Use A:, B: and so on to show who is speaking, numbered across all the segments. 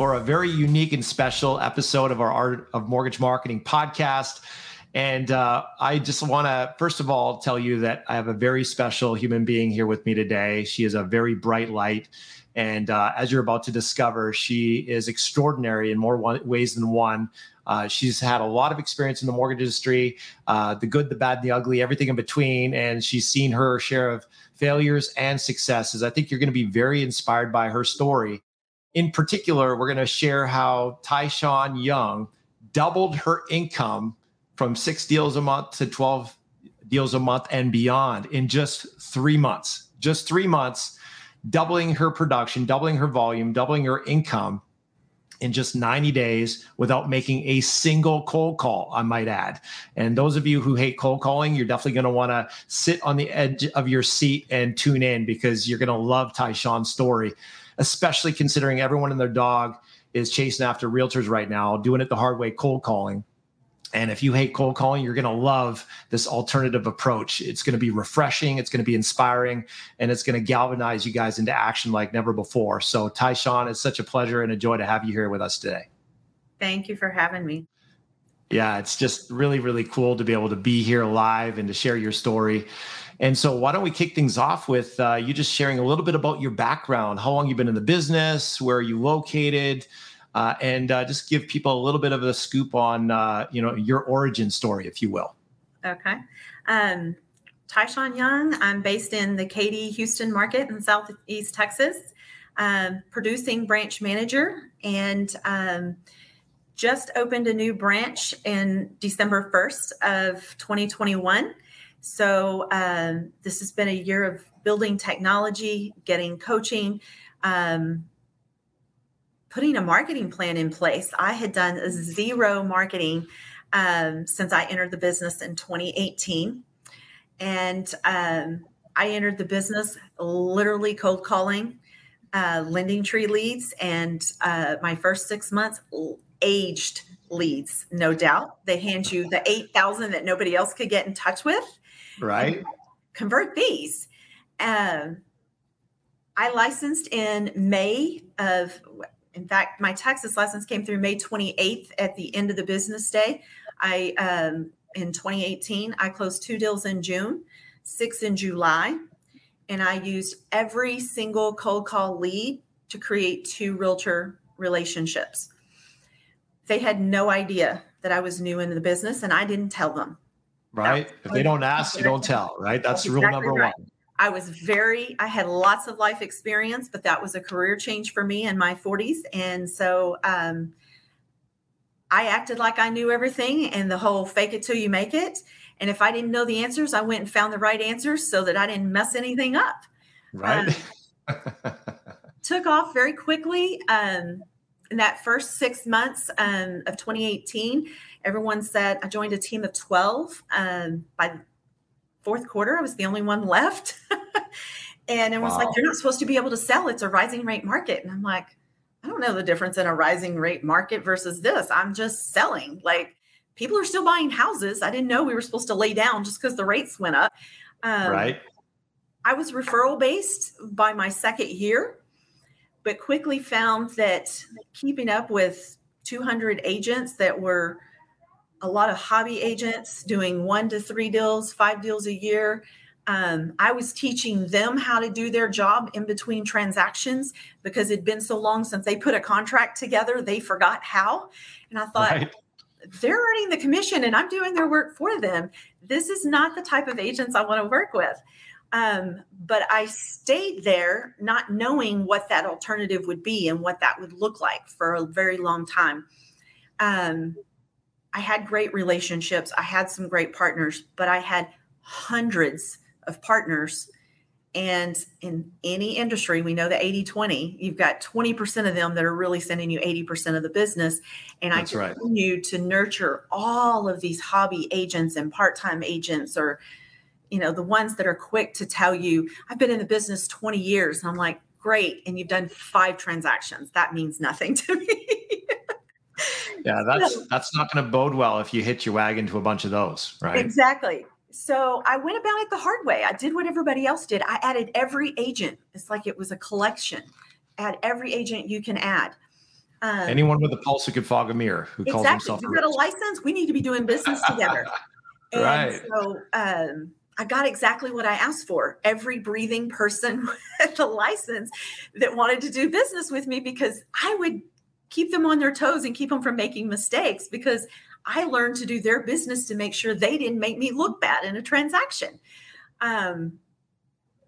A: for a very unique and special episode of our Art of Mortgage Marketing podcast. And uh, I just want to, first of all, tell you that I have a very special human being here with me today. She is a very bright light. And uh, as you're about to discover, she is extraordinary in more one, ways than one. Uh, she's had a lot of experience in the mortgage industry, uh, the good, the bad, the ugly, everything in between. And she's seen her share of failures and successes. I think you're going to be very inspired by her story in particular, we're going to share how Tyshawn Young doubled her income from six deals a month to 12 deals a month and beyond in just three months. Just three months, doubling her production, doubling her volume, doubling her income in just 90 days without making a single cold call, I might add. And those of you who hate cold calling, you're definitely going to want to sit on the edge of your seat and tune in because you're going to love Tyshawn's story especially considering everyone and their dog is chasing after realtors right now, doing it the hard way, cold calling. And if you hate cold calling, you're going to love this alternative approach. It's going to be refreshing, it's going to be inspiring, and it's going to galvanize you guys into action like never before. So, Tyshawn, it's such a pleasure and a joy to have you here with us today.
B: Thank you for having me.
A: Yeah, it's just really, really cool to be able to be here live and to share your story. And so, why don't we kick things off with uh, you just sharing a little bit about your background, how long you've been in the business, where are you located, uh, and uh, just give people a little bit of a scoop on uh, you know your origin story, if you will.
B: Okay. Um, Tyshawn Young. I'm based in the Katy, Houston market in Southeast Texas, um, producing branch manager, and um, just opened a new branch in December 1st of 2021. So um, this has been a year of building technology, getting coaching, um, putting a marketing plan in place. I had done zero marketing um, since I entered the business in 2018. And um, I entered the business literally cold calling, uh, LendingTree leads, and uh, my first six months aged leads, no doubt. They hand you the 8,000 that nobody else could get in touch with
A: right.
B: convert these. Um, i licensed in may of in fact my texas license came through may 28th at the end of the business day. I um, in 2018 i closed two deals in june six in july and i used every single cold call lead to create two realtor relationships. They had no idea that i was new in the business and i didn't tell them
A: right? No. If they don't ask, you don't tell, right? That's, That's rule exactly number right. one.
B: I was very, I had lots of life experience, but that was a career change for me in my 40s. And so um, I acted like I knew everything and the whole fake it till you make it. And if I didn't know the answers, I went and found the right answers so that I didn't mess anything up.
A: Right.
B: Um, took off very quickly. Um, in that first six months um, of 2018, everyone said I joined a team of 12. Um, by fourth quarter, I was the only one left. and it was wow. like, you're not supposed to be able to sell. It's a rising rate market. And I'm like, I don't know the difference in a rising rate market versus this. I'm just selling. Like people are still buying houses. I didn't know we were supposed to lay down just because the rates went up.
A: Um, right.
B: I was referral based by my second year but quickly found that keeping up with 200 agents that were a lot of hobby agents doing one to three deals, five deals a year. Um, I was teaching them how to do their job in between transactions because it'd been so long since they put a contract together, they forgot how. And I thought, right. they're earning the commission and I'm doing their work for them. This is not the type of agents I want to work with. Um, but I stayed there not knowing what that alternative would be and what that would look like for a very long time. Um, I had great relationships, I had some great partners, but I had hundreds of partners And in any industry, we know the 80 20, you've got 20% of them that are really sending you 80% of the business. And That's I continue right. to nurture all of these hobby agents and part time agents or, you know, the ones that are quick to tell you, I've been in the business 20 years. And I'm like, great. And you've done five transactions. That means nothing to me.
A: Yeah, that's that's not going to bode well if you hit your wagon to a bunch of those, right?
B: Exactly. So I went about it the hard way. I did what everybody else did. I added every agent. It's like it was a collection. Add every agent you can add.
A: Um, Anyone with a pulse who could fog a mirror who exactly. calls himself.
B: You got a license. We need to be doing business together. and
A: right.
B: So um, I got exactly what I asked for. Every breathing person with a license that wanted to do business with me because I would keep them on their toes and keep them from making mistakes because I learned to do their business to make sure they didn't make me look bad in a transaction. Um,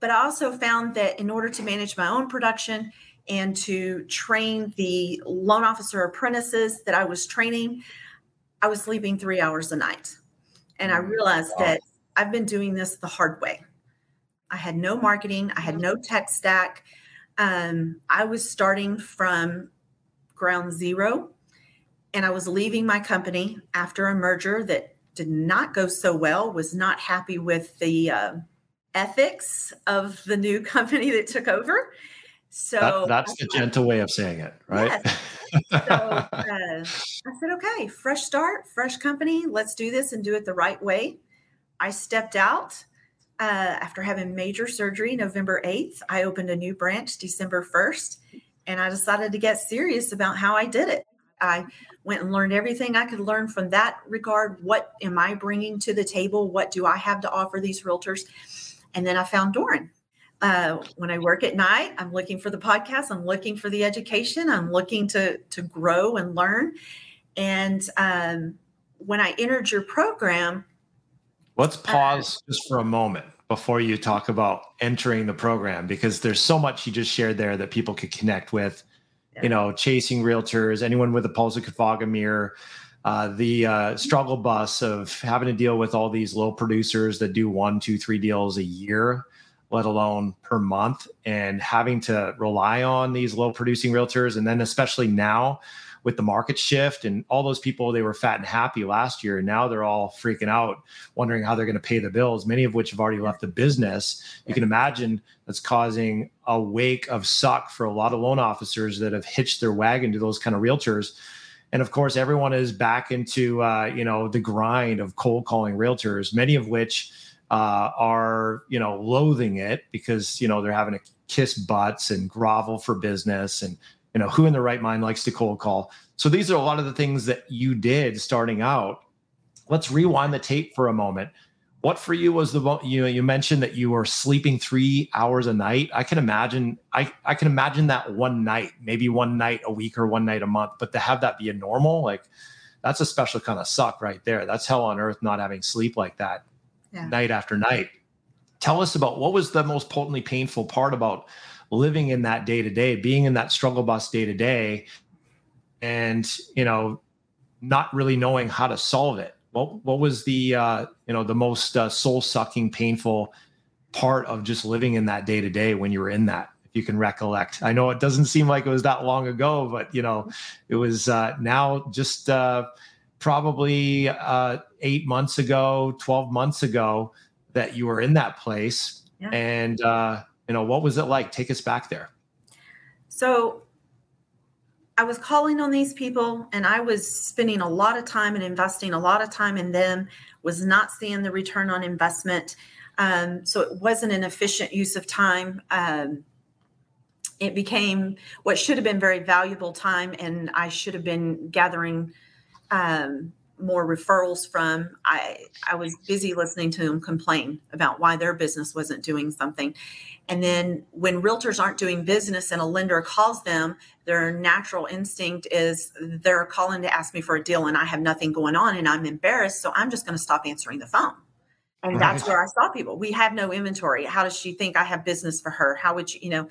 B: but I also found that in order to manage my own production and to train the loan officer apprentices that I was training, I was sleeping three hours a night. And I mm, realized wow. that I've been doing this the hard way. I had no marketing, I had no tech stack. Um, I was starting from ground zero and I was leaving my company after a merger that did not go so well, was not happy with the uh, ethics of the new company that took over. So
A: that, that's the gentle way of saying it, right? Yes.
B: so uh, I said, okay, fresh start, fresh company. Let's do this and do it the right way. I stepped out uh, after having major surgery November 8th. I opened a new branch December 1st, and I decided to get serious about how I did it. I went and learned everything I could learn from that regard. What am I bringing to the table? What do I have to offer these realtors? And then I found Doran. Uh, when I work at night, I'm looking for the podcast. I'm looking for the education. I'm looking to to grow and learn. And um, when I entered your program,
A: let's uh, pause uh, just for a moment before you talk about entering the program because there's so much you just shared there that people could connect with you know, chasing realtors, anyone with a pulse of fog a mirror, uh, the uh, struggle bus of having to deal with all these low producers that do one, two, three deals a year, let alone per month, and having to rely on these low producing realtors. And then, especially now, with the market shift and all those people they were fat and happy last year. And now they're all freaking out wondering how they're going to pay the bills many of which have already left the business. You can imagine that's causing a wake of suck for a lot of loan officers that have hitched their wagon to those kind of realtors. And of course everyone is back into uh, you know the grind of cold calling realtors many of which uh, are you know loathing it because you know they're having to kiss butts and grovel for business and you know who in their right mind likes to cold call. So these are a lot of the things that you did starting out. Let's rewind the tape for a moment. What for you was the you know you mentioned that you were sleeping three hours a night. I can imagine i i can imagine that one night maybe one night a week or one night a month but to have that be a normal like that's a special kind of suck right there. That's hell on earth not having sleep like that yeah. night after night. Tell us about what was the most potently painful part about living in that day to day, being in that struggle bus day to day, and you know, not really knowing how to solve it. What what was the uh, you know the most uh, soul sucking, painful part of just living in that day to day when you were in that? If you can recollect, I know it doesn't seem like it was that long ago, but you know, it was uh, now just uh, probably uh, eight months ago, twelve months ago that you were in that place, yeah. and uh, you know what was it like? Take us back there.
B: So i was calling on these people and i was spending a lot of time and investing a lot of time in them was not seeing the return on investment. Um, so it wasn't an efficient use of time. Um, it became what should have been very valuable time and i should have been gathering um, more referrals from. I i was busy listening to them complain about why their business wasn't doing something and then when realtors aren't doing business and a lender calls them, their natural instinct is they're calling to ask me for a deal and I have nothing going on and I'm embarrassed. So I'm just going to stop answering the phone. And right. that's where I saw people. We have no inventory. How does she think I have business for her? How would you, you know?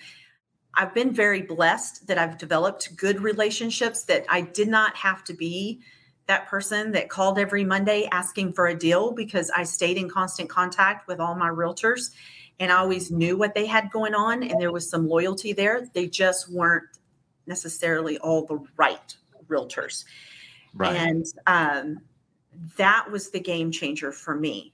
B: I've been very blessed that I've developed good relationships that I did not have to be that person that called every Monday asking for a deal because I stayed in constant contact with all my realtors and I always knew what they had going on and there was some loyalty there. They just weren't necessarily all the right realtors. Right. And um, that was the game changer for me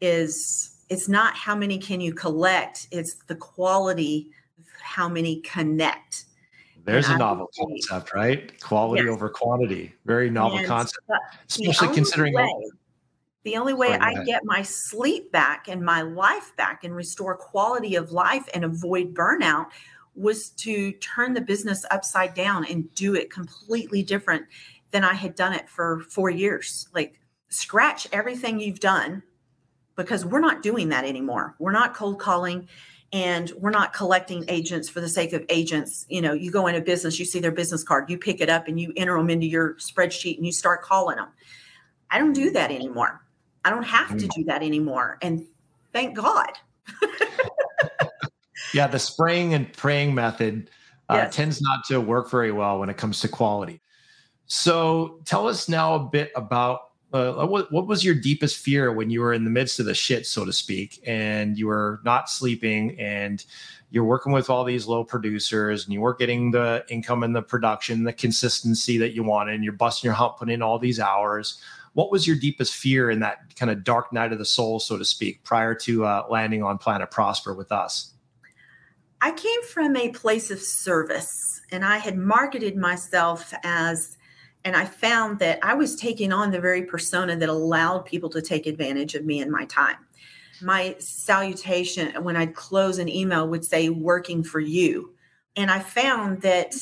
B: is it's not how many can you collect, it's the quality of how many connect.
A: There's and a novel concept, right? Quality yes. over quantity. Very novel and concept, especially considering
B: way, the only way oh, I get my sleep back and my life back and restore quality of life and avoid burnout was to turn the business upside down and do it completely different than I had done it for four years. Like, scratch everything you've done because we're not doing that anymore. We're not cold calling and we're not collecting agents for the sake of agents. You know, you go in a business, you see their business card, you pick it up and you enter them into your spreadsheet and you start calling them. I don't do that anymore. I don't have to mm. do that anymore. And thank God.
A: yeah, the spraying and praying method uh, yes. tends not to work very well when it comes to quality. So tell us now a bit about uh, what, what was your deepest fear when you were in the midst of the shit, so to speak, and you were not sleeping and you're working with all these low producers and you weren't getting the income and the production, the consistency that you wanted, and you're busting your hump, putting in all these hours. What was your deepest fear in that kind of dark night of the soul, so to speak, prior to uh, landing on Planet Prosper with us?
B: I came from a place of service and I had marketed myself as and I found that I was taking on the very persona that allowed people to take advantage of me and my time. My salutation when I'd close an email would say, working for you. And I found that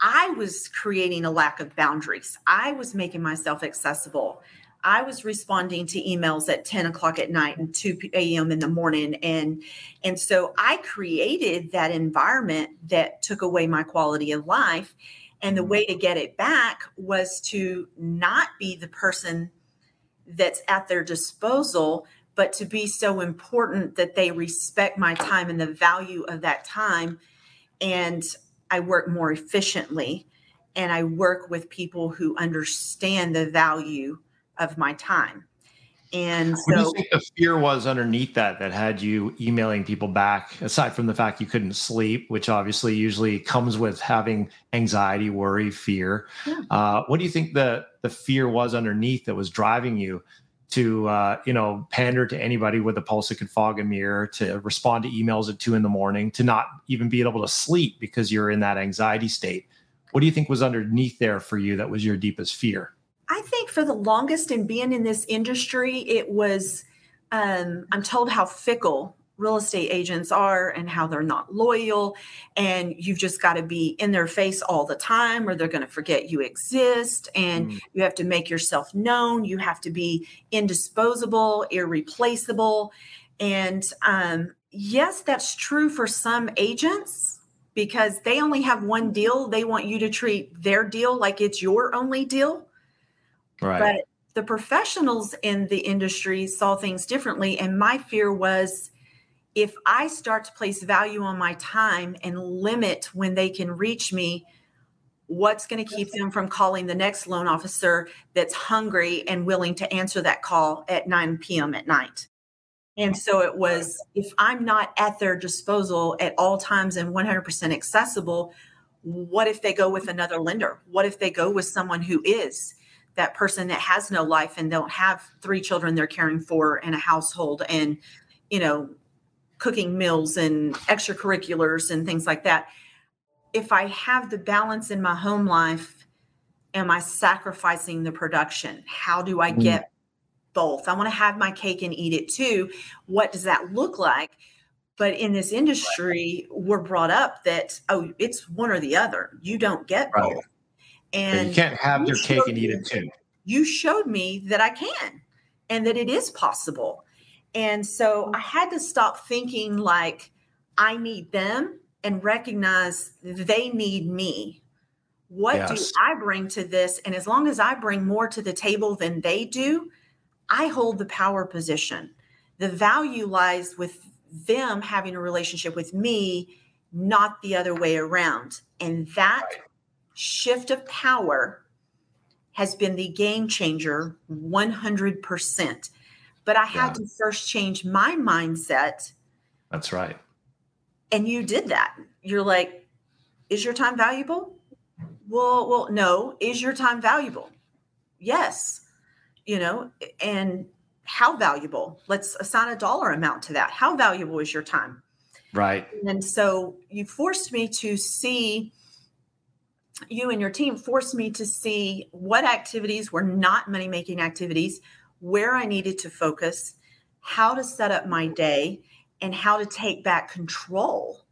B: I was creating a lack of boundaries. I was making myself accessible. I was responding to emails at 10 o'clock at night and 2 a.m. in the morning. And, and so I created that environment that took away my quality of life. And the way to mm-hmm. get it back was to not be the person that's at their disposal, but to be so important that they respect my time and the value of that time. And I work more efficiently and I work with people who understand the value of my time. And so,
A: what do you think the fear was underneath that that had you emailing people back, aside from the fact you couldn't sleep, which obviously usually comes with having anxiety, worry, fear? Yeah. Uh, what do you think the the fear was underneath that was driving you to uh, you know pander to anybody with a pulse that could fog a mirror, to respond to emails at two in the morning, to not even be able to sleep because you're in that anxiety state? What do you think was underneath there for you that was your deepest fear?
B: I think for the longest in being in this industry, it was, um, I'm told how fickle real estate agents are and how they're not loyal. And you've just got to be in their face all the time or they're going to forget you exist. And mm. you have to make yourself known. You have to be indisposable, irreplaceable. And um, yes, that's true for some agents because they only have one deal. They want you to treat their deal like it's your only deal. Right. But the professionals in the industry saw things differently. And my fear was if I start to place value on my time and limit when they can reach me, what's going to keep them from calling the next loan officer that's hungry and willing to answer that call at 9 p.m. at night? And so it was if I'm not at their disposal at all times and 100% accessible, what if they go with another lender? What if they go with someone who is? that person that has no life and don't have three children they're caring for in a household and you know cooking meals and extracurriculars and things like that if i have the balance in my home life am i sacrificing the production how do i get mm. both i want to have my cake and eat it too what does that look like but in this industry we're brought up that oh it's one or the other you don't get right. both
A: and you can't have you your cake and eat it too.
B: You showed me that I can and that it is possible. And so I had to stop thinking like I need them and recognize they need me. What yes. do I bring to this? And as long as I bring more to the table than they do, I hold the power position. The value lies with them having a relationship with me, not the other way around. And that right shift of power has been the game changer 100%. But I had yeah. to first change my mindset.
A: That's right.
B: And you did that. You're like, is your time valuable? Well, well, no. Is your time valuable? Yes. You know, and how valuable? Let's assign a dollar amount to that. How valuable is your time?
A: Right.
B: And so you forced me to see you and your team forced me to see what activities were not money making activities, where I needed to focus, how to set up my day, and how to take back control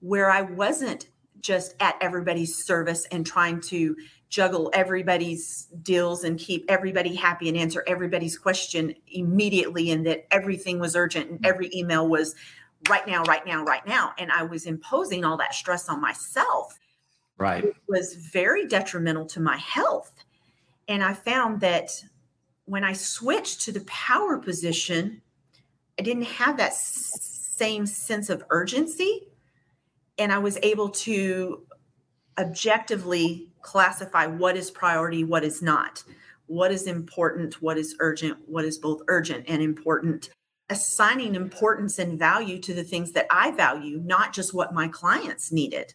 B: where I wasn't just at everybody's service and trying to juggle everybody's deals and keep everybody happy and answer everybody's question immediately and that everything was urgent and every email was right now right now right now. And i was imposing all that stress on myself.
A: Right.
B: It was very detrimental to my health. And i found that when i switched to the power position i didn't have that same sense of urgency and i was able to objectively classify what is priority what is not what is important what is urgent what is both urgent and important assigning importance and value to the things that i value not just what my clients needed.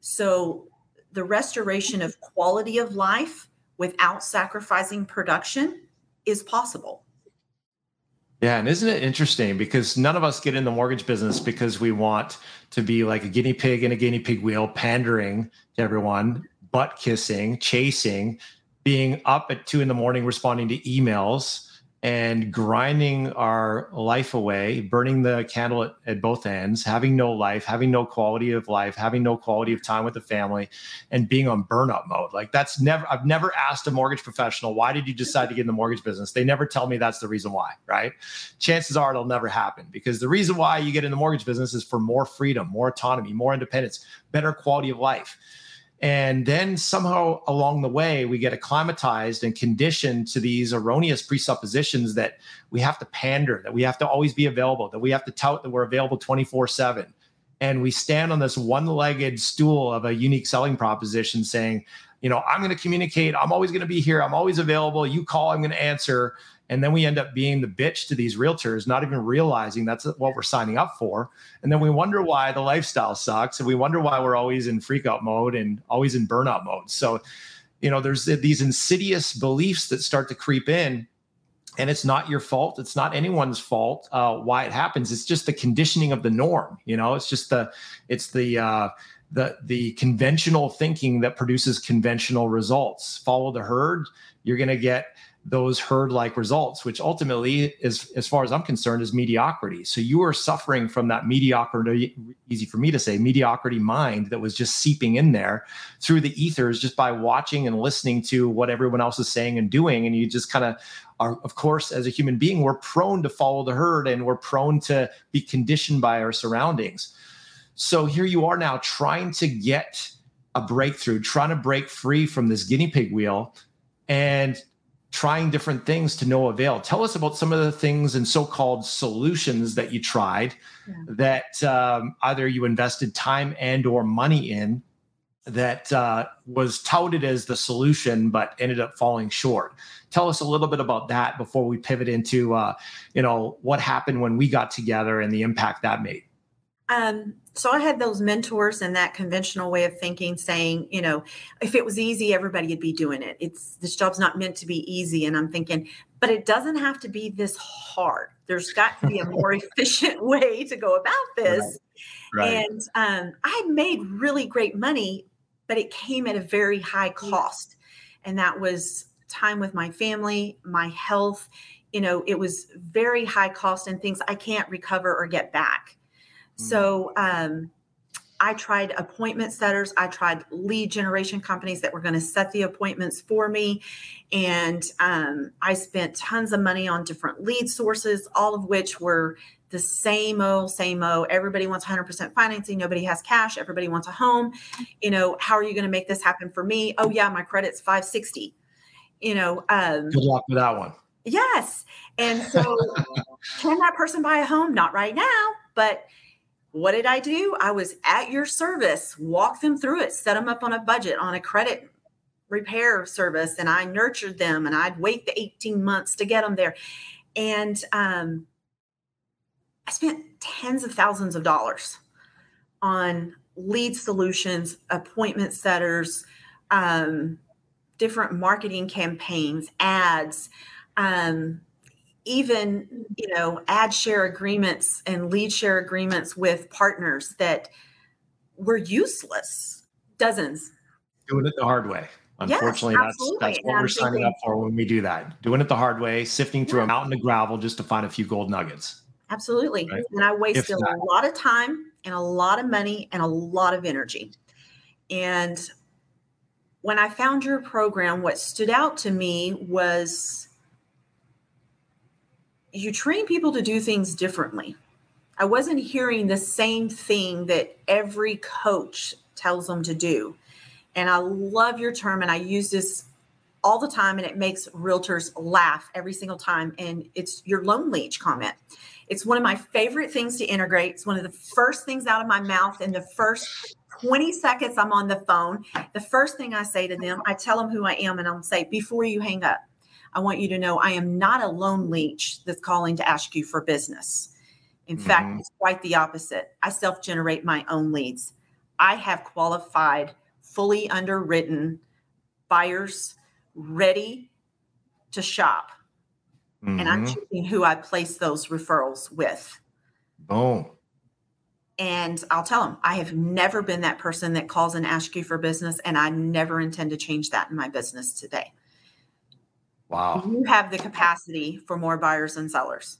B: So the restoration of quality of life without sacrificing production is possible.
A: Yeah, and isn't it interesting because none of us get in the mortgage business because we want to be like a guinea pig in a guinea pig wheel, pandering to everyone, butt kissing, chasing, being up at two in the morning responding to emails and grinding our life away, burning the candle at, at, both ends, having no life, having no quality of life, having no quality of time with the family, and being on burnout mode. Like that's never, I've never asked a mortgage professional, why did you decide to get in the mortgage business? They never tell me that's the reason why, right? Chances are it'll never happen because the reason why you get in the mortgage business is for more freedom, more autonomy, more independence, better quality of life. And then somehow along the way, we get acclimatized and conditioned to these erroneous presuppositions that we have to pander, that we have to always be available, that we have to tout that we're available 24 7. And we stand on this one legged stool of a unique selling proposition saying, you know, I'm going to communicate. I'm always going to be here. I'm always available. You call, I'm going to answer. And then we end up being the bitch to these realtors, not even realizing that's what we're signing up for. And then we wonder why the lifestyle sucks. And we wonder why we're always in freak out mode and always in burnout mode. So, you know, there's these insidious beliefs that start to creep in. And it's not your fault. It's not anyone's fault uh, why it happens. It's just the conditioning of the norm. You know, it's just the, it's the, uh, the the conventional thinking that produces conventional results. Follow the herd. You're going to get those herd like results, which ultimately is, as far as I'm concerned, is mediocrity. So you are suffering from that mediocrity, easy for me to say, mediocrity mind that was just seeping in there through the ethers just by watching and listening to what everyone else is saying and doing. And you just kind of are, of course, as a human being, we're prone to follow the herd and we're prone to be conditioned by our surroundings. So here you are now trying to get a breakthrough, trying to break free from this guinea pig wheel. And trying different things to no avail. Tell us about some of the things and so-called solutions that you tried yeah. that um, either you invested time and or money in that uh, was touted as the solution but ended up falling short. Tell us a little bit about that before we pivot into uh, you know what happened when we got together and the impact that made.
B: Um, so I had those mentors and that conventional way of thinking saying, you know, if it was easy, everybody would be doing it. It's this job's not meant to be easy. And I'm thinking, but it doesn't have to be this hard. There's got to be a more efficient way to go about this. Right. Right. And um, I made really great money, but it came at a very high cost. And that was time with my family, my health. You know, it was very high cost and things I can't recover or get back. So um, I tried appointment setters. I tried lead generation companies that were going to set the appointments for me. And um, I spent tons of money on different lead sources, all of which were the same old, same old. Everybody wants 100% financing. Nobody has cash. Everybody wants a home. You know, how are you going to make this happen for me? Oh, yeah, my credit's 560. You know, um,
A: good luck with that one.
B: Yes. And so, can that person buy a home? Not right now, but what did I do? I was at your service, walk them through it, set them up on a budget, on a credit repair service and I nurtured them and I'd wait the 18 months to get them there. And um, I spent tens of thousands of dollars on lead solutions, appointment setters, um, different marketing campaigns, ads, um, even you know ad share agreements and lead share agreements with partners that were useless. Dozens.
A: Doing it the hard way. Unfortunately, yes, that's that's what we're signing up for when we do that. Doing it the hard way, sifting through yeah. a mountain of gravel just to find a few gold nuggets.
B: Absolutely. Right? And I wasted a lot of time and a lot of money and a lot of energy. And when I found your program, what stood out to me was you train people to do things differently. I wasn't hearing the same thing that every coach tells them to do. And I love your term, and I use this all the time, and it makes realtors laugh every single time. And it's your loan leech comment. It's one of my favorite things to integrate. It's one of the first things out of my mouth in the first 20 seconds I'm on the phone. The first thing I say to them, I tell them who I am, and I'll say, before you hang up, I want you to know I am not a loan leech that's calling to ask you for business. In mm-hmm. fact, it's quite the opposite. I self generate my own leads. I have qualified, fully underwritten buyers ready to shop. Mm-hmm. And I'm mm-hmm. choosing who I place those referrals with.
A: Boom.
B: And I'll tell them, I have never been that person that calls and asks you for business, and I never intend to change that in my business today.
A: Wow.
B: You have the capacity for more buyers and sellers.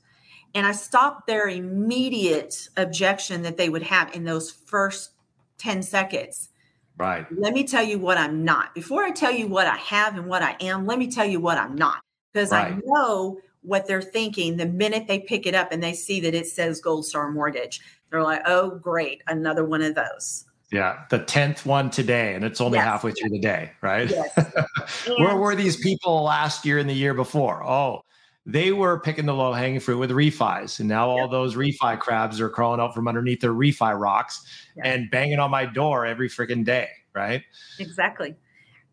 B: And I stopped their immediate objection that they would have in those first 10 seconds.
A: Right.
B: Let me tell you what I'm not. Before I tell you what I have and what I am, let me tell you what I'm not. Because right. I know what they're thinking the minute they pick it up and they see that it says Gold Star Mortgage. They're like, oh, great, another one of those.
A: Yeah, the 10th one today, and it's only yes. halfway through the day, right? Yes. Where were these people last year and the year before? Oh, they were picking the low hanging fruit with refis. And now all those refi crabs are crawling out from underneath their refi rocks and banging on my door every freaking day. Right.
B: Exactly.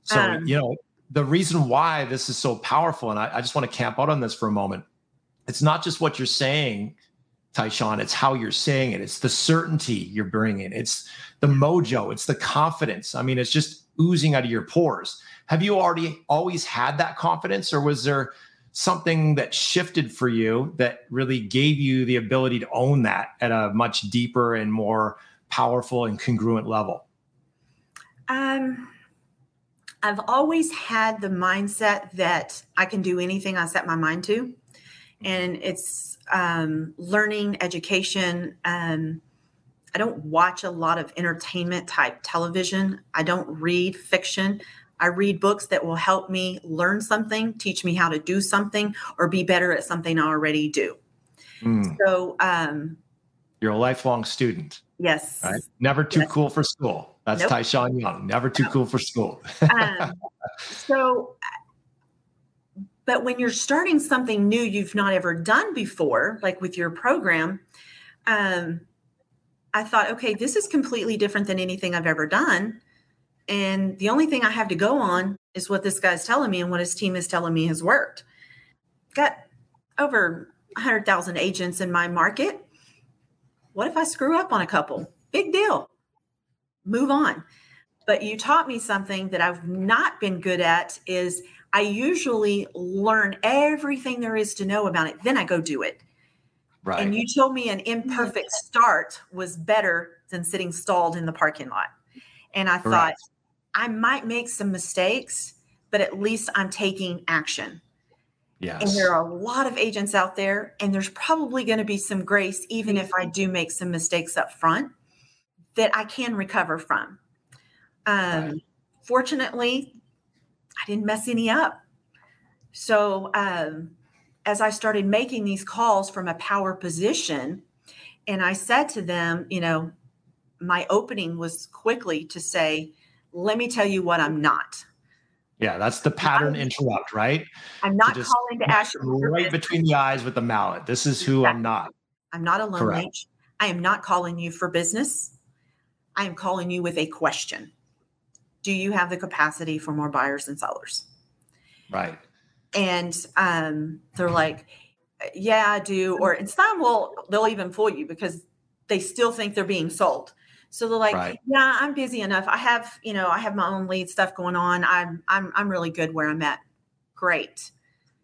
A: So, um, you know, the reason why this is so powerful, and I, I just want to camp out on this for a moment. It's not just what you're saying, Tyshawn, it's how you're saying it. It's the certainty you're bringing. It's the mojo. It's the confidence. I mean, it's just oozing out of your pores. Have you already always had that confidence, or was there something that shifted for you that really gave you the ability to own that at a much deeper and more powerful and congruent level?
B: Um, I've always had the mindset that I can do anything I set my mind to. And it's um, learning, education. Um, I don't watch a lot of entertainment type television. I don't read fiction. I read books that will help me learn something, teach me how to do something, or be better at something I already do. Mm. So, um,
A: you're a lifelong student.
B: Yes.
A: Right? Never too yes. cool for school. That's nope. Tyshawn Young. Never too no. cool for school. um,
B: so, but when you're starting something new you've not ever done before, like with your program, um, I thought, okay, this is completely different than anything I've ever done. And the only thing I have to go on is what this guy's telling me and what his team is telling me has worked. Got over 100,000 agents in my market. What if I screw up on a couple? Big deal. Move on. But you taught me something that I've not been good at is I usually learn everything there is to know about it, then I go do it. Right. And you told me an imperfect start was better than sitting stalled in the parking lot. And I thought, I might make some mistakes, but at least I'm taking action.
A: Yes.
B: And there are a lot of agents out there, and there's probably going to be some grace, even if I do make some mistakes up front, that I can recover from. Um, right. Fortunately, I didn't mess any up. So, um, as I started making these calls from a power position, and I said to them, you know, my opening was quickly to say, let me tell you what I'm not.
A: Yeah, that's the pattern interrupt, right?
B: I'm not to calling to ask
A: right between the eyes with the mallet. This is who I'm not.
B: I'm not a leech. I am not calling you for business. I am calling you with a question. do you have the capacity for more buyers and sellers?
A: Right.
B: And um, they're like, yeah, I do. Or and some will they'll even fool you because they still think they're being sold. So they're like, right. yeah, I'm busy enough. I have, you know, I have my own lead stuff going on. I'm I'm I'm really good where I'm at. Great.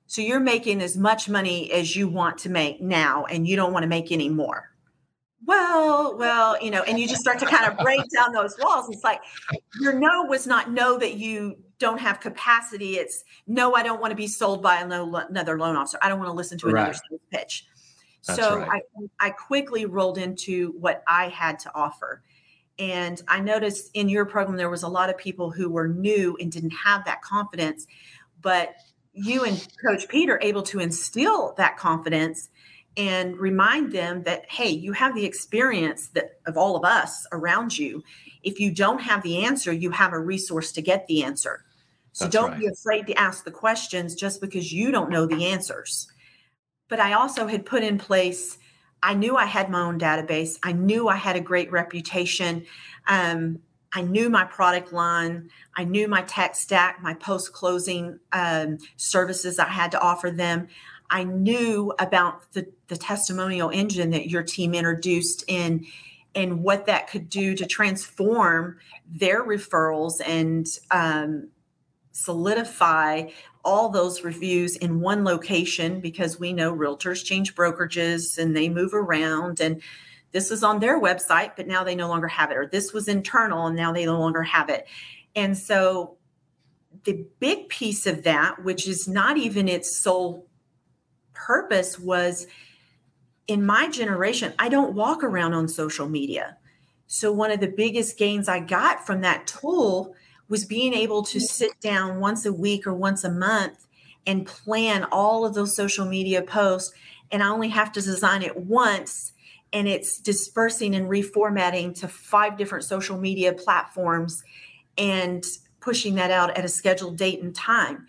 B: So you're making as much money as you want to make now and you don't want to make any more. Well, well, you know, and you just start to kind of break down those walls. It's like your no was not no that you don't have capacity. It's no, I don't want to be sold by another loan officer. I don't want to listen to another right. pitch. That's so right. I, I quickly rolled into what I had to offer. And I noticed in your program, there was a lot of people who were new and didn't have that confidence. But you and Coach Pete are able to instill that confidence and remind them that, hey, you have the experience that of all of us around you. If you don't have the answer, you have a resource to get the answer. So That's don't right. be afraid to ask the questions just because you don't know the answers. But I also had put in place I knew I had my own database. I knew I had a great reputation. Um, I knew my product line. I knew my tech stack, my post closing um, services I had to offer them. I knew about the, the testimonial engine that your team introduced in and what that could do to transform their referrals and um, solidify all those reviews in one location because we know realtors change brokerages and they move around and this was on their website but now they no longer have it or this was internal and now they no longer have it. And so the big piece of that which is not even its sole purpose was in my generation i don't walk around on social media so one of the biggest gains i got from that tool was being able to sit down once a week or once a month and plan all of those social media posts. And I only have to design it once and it's dispersing and reformatting to five different social media platforms and pushing that out at a scheduled date and time.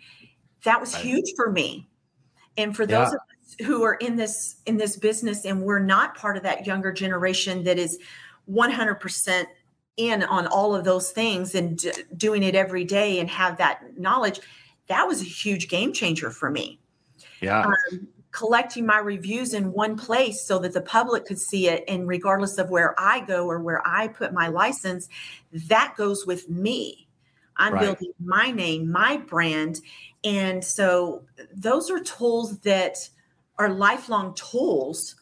B: That was huge for me. And for those yeah. who are in this in this business and we're not part of that younger generation that is 100% in on all of those things and d- doing it every day and have that knowledge that was a huge game changer for me.
A: Yeah. Um,
B: collecting my reviews in one place so that the public could see it and regardless of where i go or where i put my license that goes with me i'm right. building my name my brand and so those are tools that are lifelong tools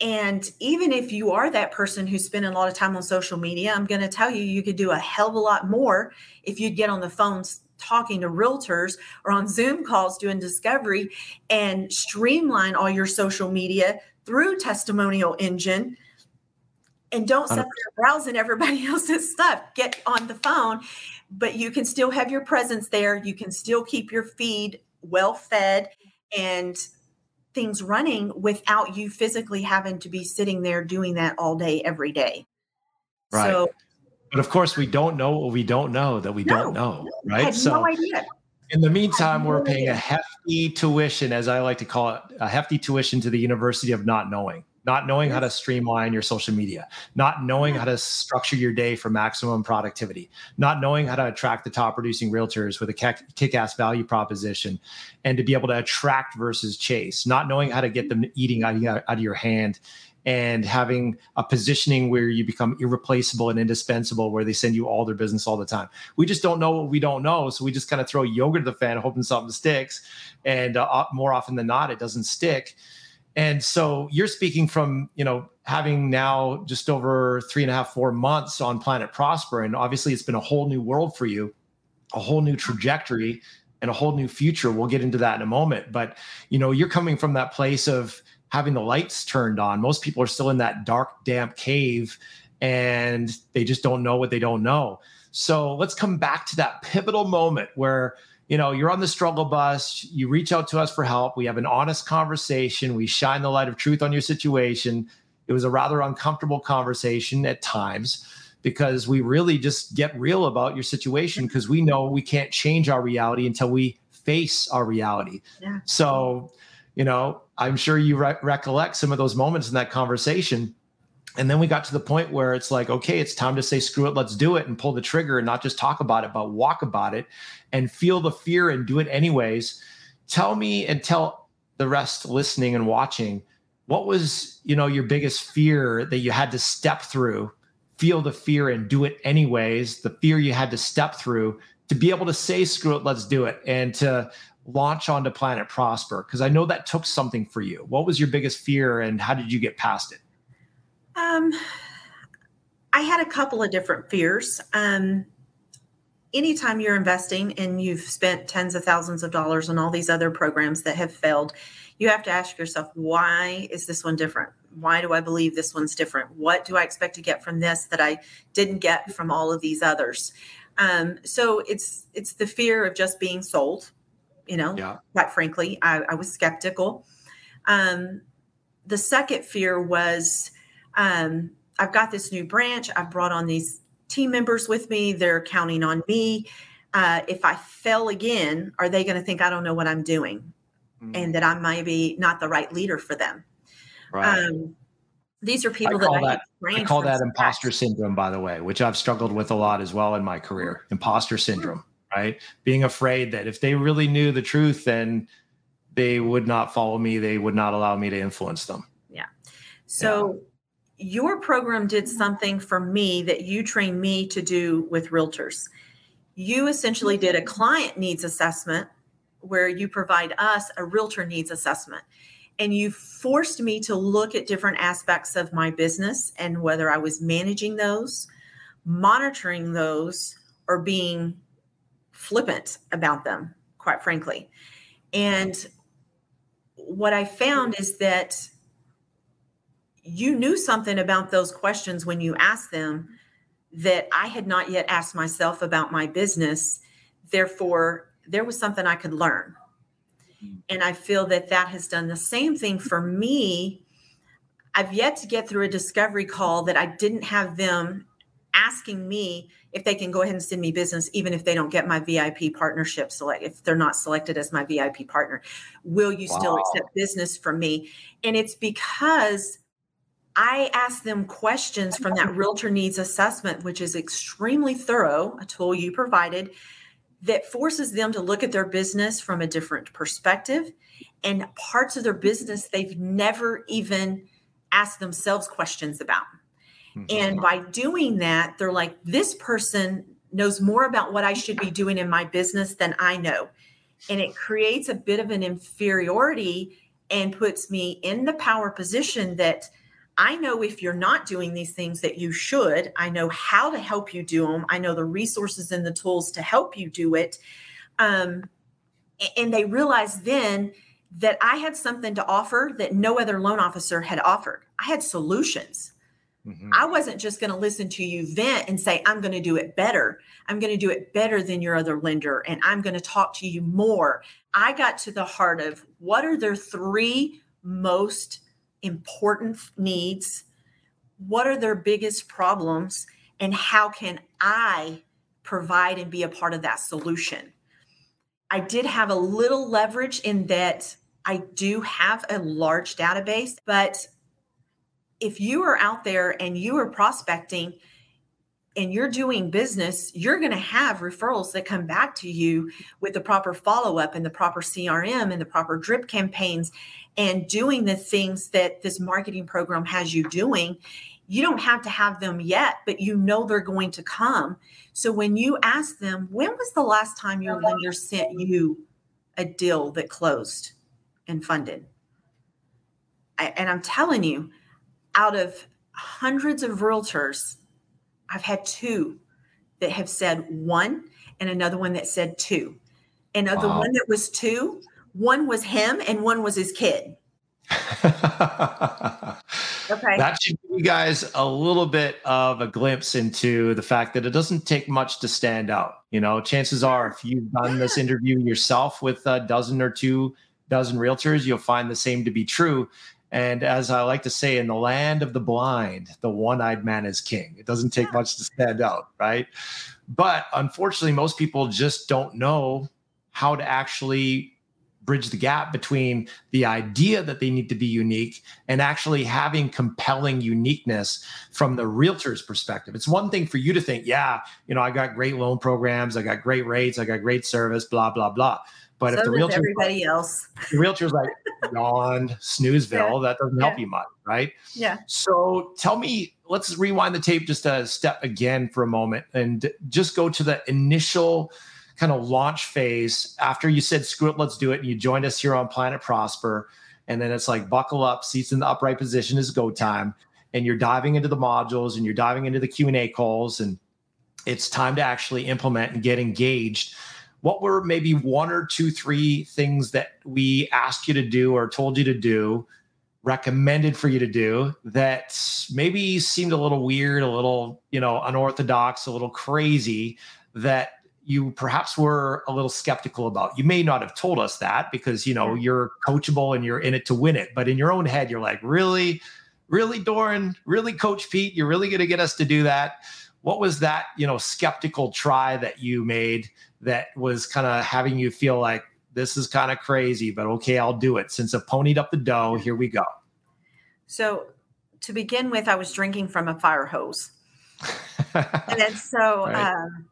B: and even if you are that person who's spending a lot of time on social media, I'm going to tell you, you could do a hell of a lot more if you'd get on the phones talking to realtors or on Zoom calls doing discovery and streamline all your social media through testimonial engine and don't sit there browsing everybody else's stuff. Get on the phone, but you can still have your presence there. You can still keep your feed well fed and things running without you physically having to be sitting there doing that all day every day.
A: Right. So but of course we don't know what we don't know that we no, don't know right?
B: so no idea.
A: in the meantime we're paying a hefty tuition as i like to call it a hefty tuition to the university of not knowing not knowing how to streamline your social media, not knowing how to structure your day for maximum productivity, not knowing how to attract the top producing realtors with a kick ass value proposition, and to be able to attract versus chase, not knowing how to get them eating out of, your hand and having a positioning where you become irreplaceable and indispensable where they send you all their business all the time. We just don't know what we don't know so we just kind of throw yogurt at the fan hoping something sticks. And uh, more often than not it doesn't stick and so you're speaking from, you know, having now just over three and a half, four months on Planet Prosper. And obviously it's been a whole new world for you, a whole new trajectory and a whole new future. We'll get into that in a moment. But, you know, you're coming from that place of having the lights turned on. Most people are still in that dark, damp cave and they just don't know what they don't know. So let's come back to that pivotal moment where you know, you're on the struggle bus, you reach out to us for help, we have an honest conversation, we shine the light of truth on your situation. It was a rather uncomfortable conversation at times because we really just get real about your situation because we know we can't change our reality until we face our reality. Yeah. So, you know, I'm sure you re- recollect some of those moments in that conversation and then we got to the point where it's like, okay, it's time to say, screw it, let's do it and pull the trigger and not just talk about it, but walk about it and feel the fear and do it anyways. Tell me and tell the rest listening and watching, what was, you know, your biggest fear that you had to step through, feel the fear and do it anyways, the fear you had to step through to be able to say, screw it, let's do it, and to launch onto Planet Prosper? Because I know that took something for you. What was your biggest fear and how did you get past it?
B: Um, I had a couple of different fears. Um, anytime you're investing and you've spent tens of thousands of dollars on all these other programs that have failed, you have to ask yourself, why is this one different? Why do I believe this one's different? What do I expect to get from this that I didn't get from all of these others? Um, so it's it's the fear of just being sold. You know, yeah. quite frankly, I, I was skeptical. Um, the second fear was um, I've got this new branch. I've brought on these team members with me. They're counting on me. Uh, if I fail again, are they going to think I don't know what I'm doing mm. and that I'm maybe not the right leader for them? Right. Um, these are people I
A: that, I, I call that imposter syndrome, by the way, which I've struggled with a lot as well in my career. Imposter syndrome, right? Being afraid that if they really knew the truth, then they would not follow me. They would not allow me to influence them.
B: Yeah. So. Yeah your program did something for me that you trained me to do with realtors. You essentially did a mm-hmm. client needs assessment where you provide us a realtor needs assessment. And you forced me to look at different aspects of my business and whether I was managing those, monitoring those, or being flippant about them, quite frankly. And what I found is that you knew something about those questions when you asked them that I had not yet asked myself about my business. Therefore, there was something I could learn. Hmm. And I feel that that has done the same thing for me. I've yet to get through a discovery call that I didn't have them asking me if they can go ahead and send me business, even if they don't get my VIP partnership select, if they're not selected as my VIP partner. Will you wow. still accept business from me? And it's because I ask them questions from that realtor needs assessment, which is extremely thorough, a tool you provided that forces them to look at their business from a different perspective and parts of their business they've never even asked themselves questions about. Mm-hmm. And by doing that, they're like, this person knows more about what I should be doing in my business than I know. And it creates a bit of an inferiority and puts me in the power position that I know if you're not doing these things that you should. I know how to help you do them. I know the resources and the tools to help you do it. Um, and they realized then that I had something to offer that no other loan officer had offered. I had solutions. Mm-hmm. I wasn't just going to listen to you vent and say, I'm going to do it better. I'm going to do it better than your other lender. And I'm going to talk to you more. I got to the heart of what are their three most important needs? What are their biggest problems? And how can I provide and be a part of that solution? I did have a little leverage in that I do have a large database, but if you are out there and you are prospecting and you're doing business, you're going to have referrals that come back to you with the proper follow up and the proper CRM and the proper drip campaigns and doing the things that this marketing program has you doing, you don't have to have them yet, but you know they're going to come. So when you ask them, when was the last time your lender sent you a deal that closed and funded? I, and I'm telling you, out of hundreds of realtors, I've had two that have said one and another one that said two. And of wow. the one that was two, one was him and one was his kid. okay.
A: That should give you guys a little bit of a glimpse into the fact that it doesn't take much to stand out. You know, chances are, if you've done this interview yourself with a dozen or two dozen realtors, you'll find the same to be true. And as I like to say, in the land of the blind, the one eyed man is king. It doesn't take much to stand out, right? But unfortunately, most people just don't know how to actually bridge the gap between the idea that they need to be unique and actually having compelling uniqueness from the realtor's perspective. It's one thing for you to think, yeah, you know, I got great loan programs, I got great rates, I got great service, blah, blah, blah. But
B: so
A: if the realtor
B: everybody like, else,
A: the realtor's like yawn, snoozeville, yeah. that doesn't help yeah. you much, right?
B: Yeah.
A: So tell me, let's rewind the tape just a step again for a moment and just go to the initial kind of launch phase after you said screw it let's do it and you joined us here on planet prosper. And then it's like buckle up seats in the upright position is go time. And you're diving into the modules and you're diving into the q&a calls. And it's time to actually implement and get engaged. What were maybe one or two three things that we asked you to do or told you to do recommended for you to do that maybe seemed a little weird a little you know unorthodox a little crazy that you perhaps were a little skeptical about. You may not have told us that because you know you're coachable and you're in it to win it, but in your own head, you're like, really, really, Doran, really, Coach Pete, you're really going to get us to do that. What was that, you know, skeptical try that you made that was kind of having you feel like this is kind of crazy, but okay, I'll do it. Since I ponied up the dough, here we go.
B: So, to begin with, I was drinking from a fire hose. and so, right. um,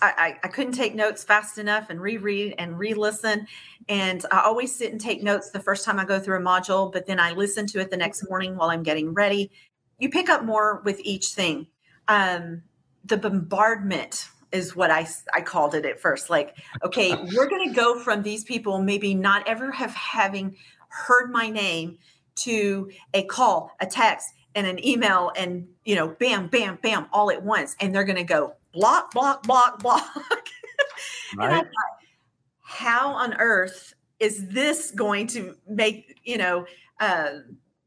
B: I, I, couldn't take notes fast enough and reread and re-listen. And I always sit and take notes the first time I go through a module, but then I listen to it the next morning while I'm getting ready. You pick up more with each thing. Um, the bombardment is what I, I called it at first. Like, okay, we're going to go from these people maybe not ever have having heard my name to a call, a text, and an email, and you know, bam, bam, bam, all at once, and they're going to go, block, block, block, block. right. Thought, how on earth is this going to make, you know, uh,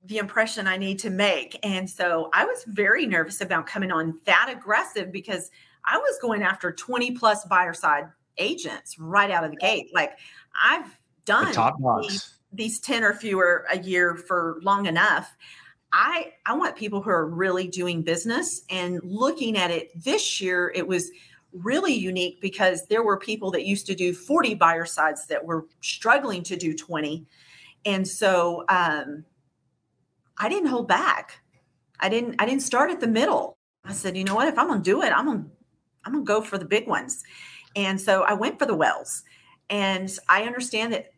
B: the impression I need to make? And so I was very nervous about coming on that aggressive because I was going after 20 plus buyer side agents right out of the gate. Like I've done the top these, these 10 or fewer a year for long enough. I I want people who are really doing business and looking at it this year it was really unique because there were people that used to do 40 buyer sides that were struggling to do 20 and so um, I didn't hold back. I didn't I didn't start at the middle. I said you know what? If I'm gonna do it I'm gonna I'm gonna go for the big ones. And so I went for the wells. And I understand that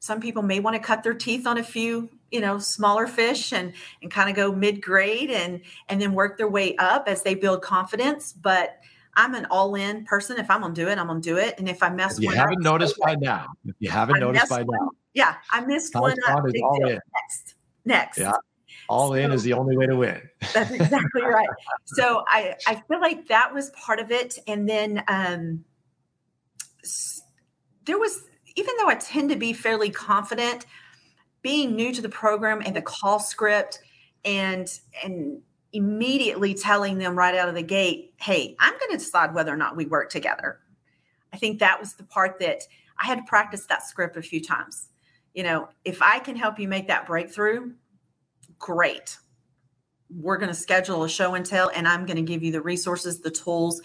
B: some people may want to cut their teeth on a few you know smaller fish and and kind of go mid grade and and then work their way up as they build confidence. But i'm an all-in person. If i'm gonna do it i'm gonna do it. And if i mess
A: if you haven't up, noticed by now if you haven't I noticed by
B: one,
A: now
B: yeah i missed one up. All in. next next.
A: Yeah all so, in is the only way to win.
B: That's exactly right. So i i feel like that was part of it. And then um there was even though i tend to be fairly confident being new to the program and the call script and and immediately telling them right out of the gate, hey, I'm going to decide whether or not we work together. I think that was the part that I had to practice that script a few times. You know, if I can help you make that breakthrough, great. We're going to schedule a show and tell, and I'm going to give you the resources, the tools,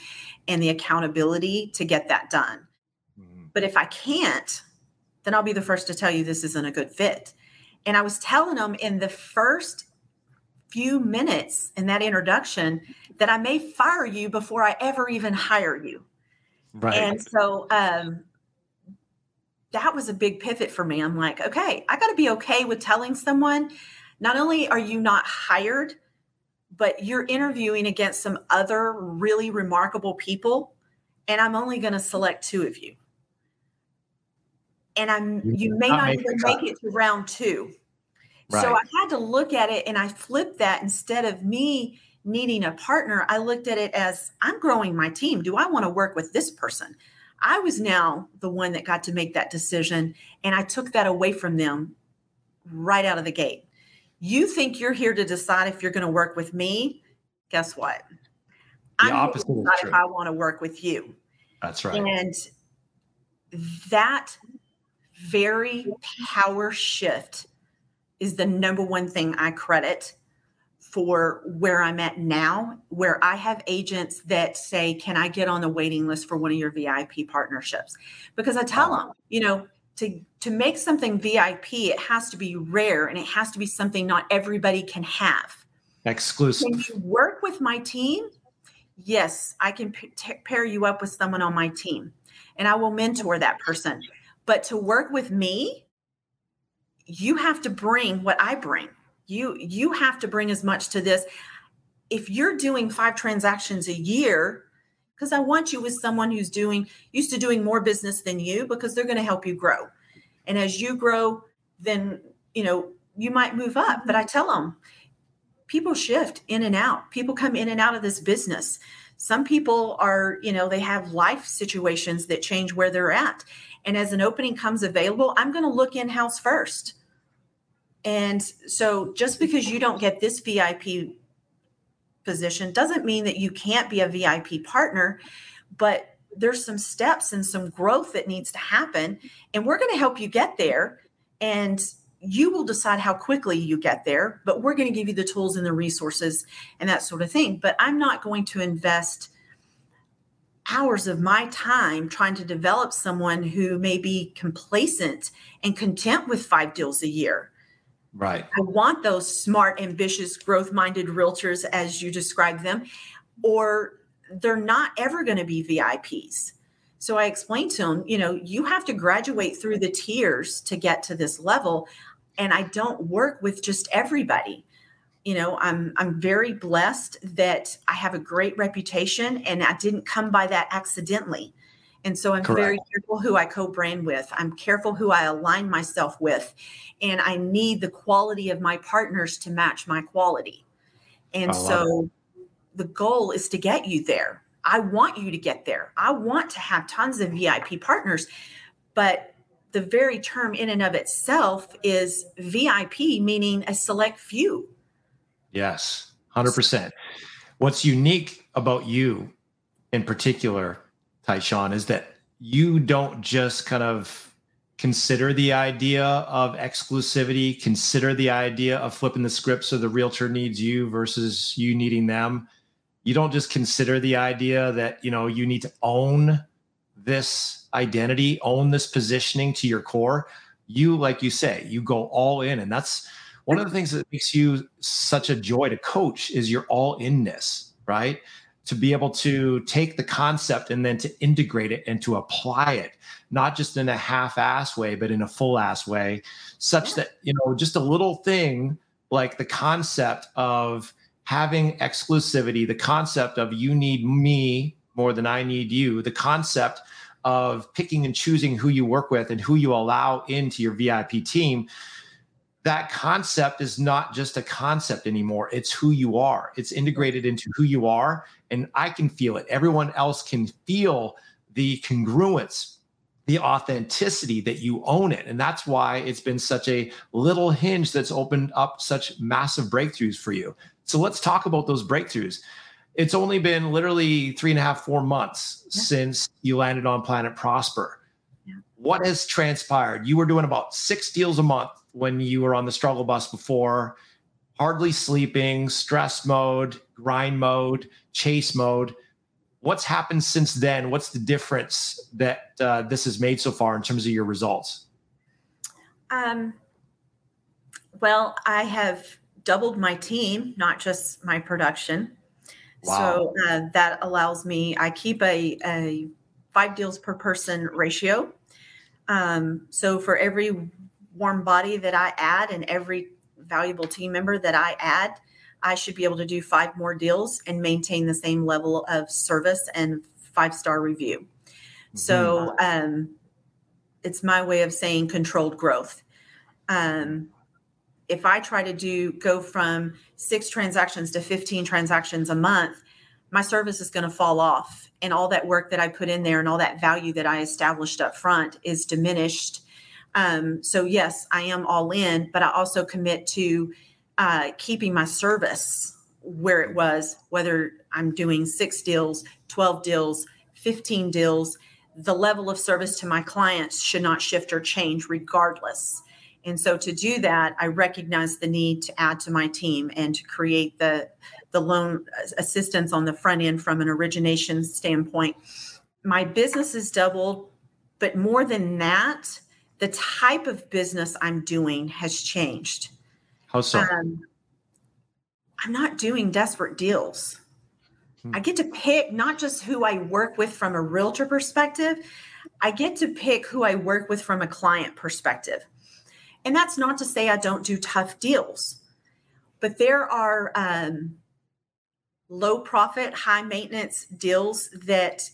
B: and the accountability to get that done. Mm-hmm. But if I can't, then I'll be the first to tell you this isn't a good fit. And I was telling them in the first few minutes in that introduction that I may fire you before I ever even hire you. Right. And so um, that was a big pivot for me. I'm like, okay, I got to be okay with telling someone not only are you not hired, but you're interviewing against some other really remarkable people, and I'm only going to select two of you and I'm you, you may not, even make it to round two. Right. So I had to look at it and I flipped that instead of me needing a partner, I looked at it as I'm growing my team. Do I want to work with this person? I was now the one that got to make that decision and I took that away from them right out of the gate. You think you're here to decide if you're going to work with me? Guess what?
A: The I'm opposite
B: to decide if I want to work with you.
A: That's right.
B: And that very power shift is the number one thing I credit for where I'm at now, where I have agents that say, Can I get on the waiting list for one of your VIP partnerships? Because I tell them, you know, to to make something VIP, it has to be rare and it has to be something not everybody can have.
A: Exclusive.
B: When you work with my team, yes, I can p- t- pair you up with someone on my team and I will mentor that person. But to work with me, you have to bring what I bring. You you have to bring as much to this. If you're doing 5 transactions a year, because I want you with someone who's doing used to doing more business than you because they're going to help you grow. And as you grow, then you know, you might move up, but I mm-hmm. tell them people shift in and out. People come in and out of this business. Some people are, you know, they have life situations that change where they're at. And as an opening comes available, I'm going to look in house first. And so just because you don't get this VIP position doesn't mean that you can't be a VIP partner, but there's some steps and some growth that needs to happen. And we're going to help you get there. And you will decide how quickly you get there, but we're going to give you the tools and the resources and that sort of thing. But I'm not going to invest hours of my time trying to develop someone who may be complacent and content with five deals a year.
A: Right.
B: I want those smart, ambitious, growth minded realtors, as you describe them, or they're not ever going to be VIPs. So I explained to him, you know, you have to graduate through the tiers to get to this level. And I don't work with just everybody. You know, I'm I'm very blessed that I have a great reputation and I didn't come by that accidentally. And so I'm Correct. very careful who I co-brand with. I'm careful who I align myself with. And I need the quality of my partners to match my quality. And so it. the goal is to get you there. I want you to get there. I want to have tons of VIP partners, but the very term in and of itself is VIP, meaning a select few.
A: Yes, 100%. What's unique about you in particular Tyshawn, is that you don't just kind of consider the idea of exclusivity, consider the idea of flipping the script so the realtor needs you versus you needing them. You don't just consider the idea that, you know, you need to own this identity, own this positioning to your core. You, like you say, you go all in. And that's one of the things that makes you such a joy to coach is your all inness, right? to be able to take the concept and then to integrate it and to apply it not just in a half-ass way but in a full-ass way such that you know just a little thing like the concept of having exclusivity the concept of you need me more than i need you the concept of picking and choosing who you work with and who you allow into your vip team that concept is not just a concept anymore. It's who you are. It's integrated into who you are. And I can feel it. Everyone else can feel the congruence, the authenticity that you own it. And that's why it's been such a little hinge that's opened up such massive breakthroughs for you. So let's talk about those breakthroughs. It's only been literally three and a half, four months yeah. since you landed on Planet Prosper. Yeah. What has transpired? You were doing about six deals a month when you were on the struggle bus before, hardly sleeping, stress mode, grind mode, chase mode. What's happened since then? What's the difference that uh, this has made so far in terms of your results?
B: Um, well, I have doubled my team, not just my production. Wow. So uh, that allows me, I keep a, a five deals per person ratio. Um, so for every warm body that I add and every valuable team member that I add, I should be able to do five more deals and maintain the same level of service and five star review. Mm-hmm. So um, it's my way of saying controlled growth. Um, if I try to do go from six transactions to 15 transactions a month, my service is going to fall off. And all that work that I put in there and all that value that I established up front is diminished um, so yes, I am all in, but I also commit to uh, keeping my service where it was, whether I'm doing six deals, 12 deals, 15 deals, the level of service to my clients should not shift or change regardless. And so to do that, I recognize the need to add to my team and to create the the loan assistance on the front end from an origination standpoint. My business is doubled, but more than that, the type of business I'm doing has changed.
A: How so? Um,
B: I'm not doing desperate deals. Hmm. I get to pick not just who I work with from a realtor perspective, I get to pick who I work with from a client perspective. And that's not to say I don't do tough deals, but there are um, low profit, high maintenance deals that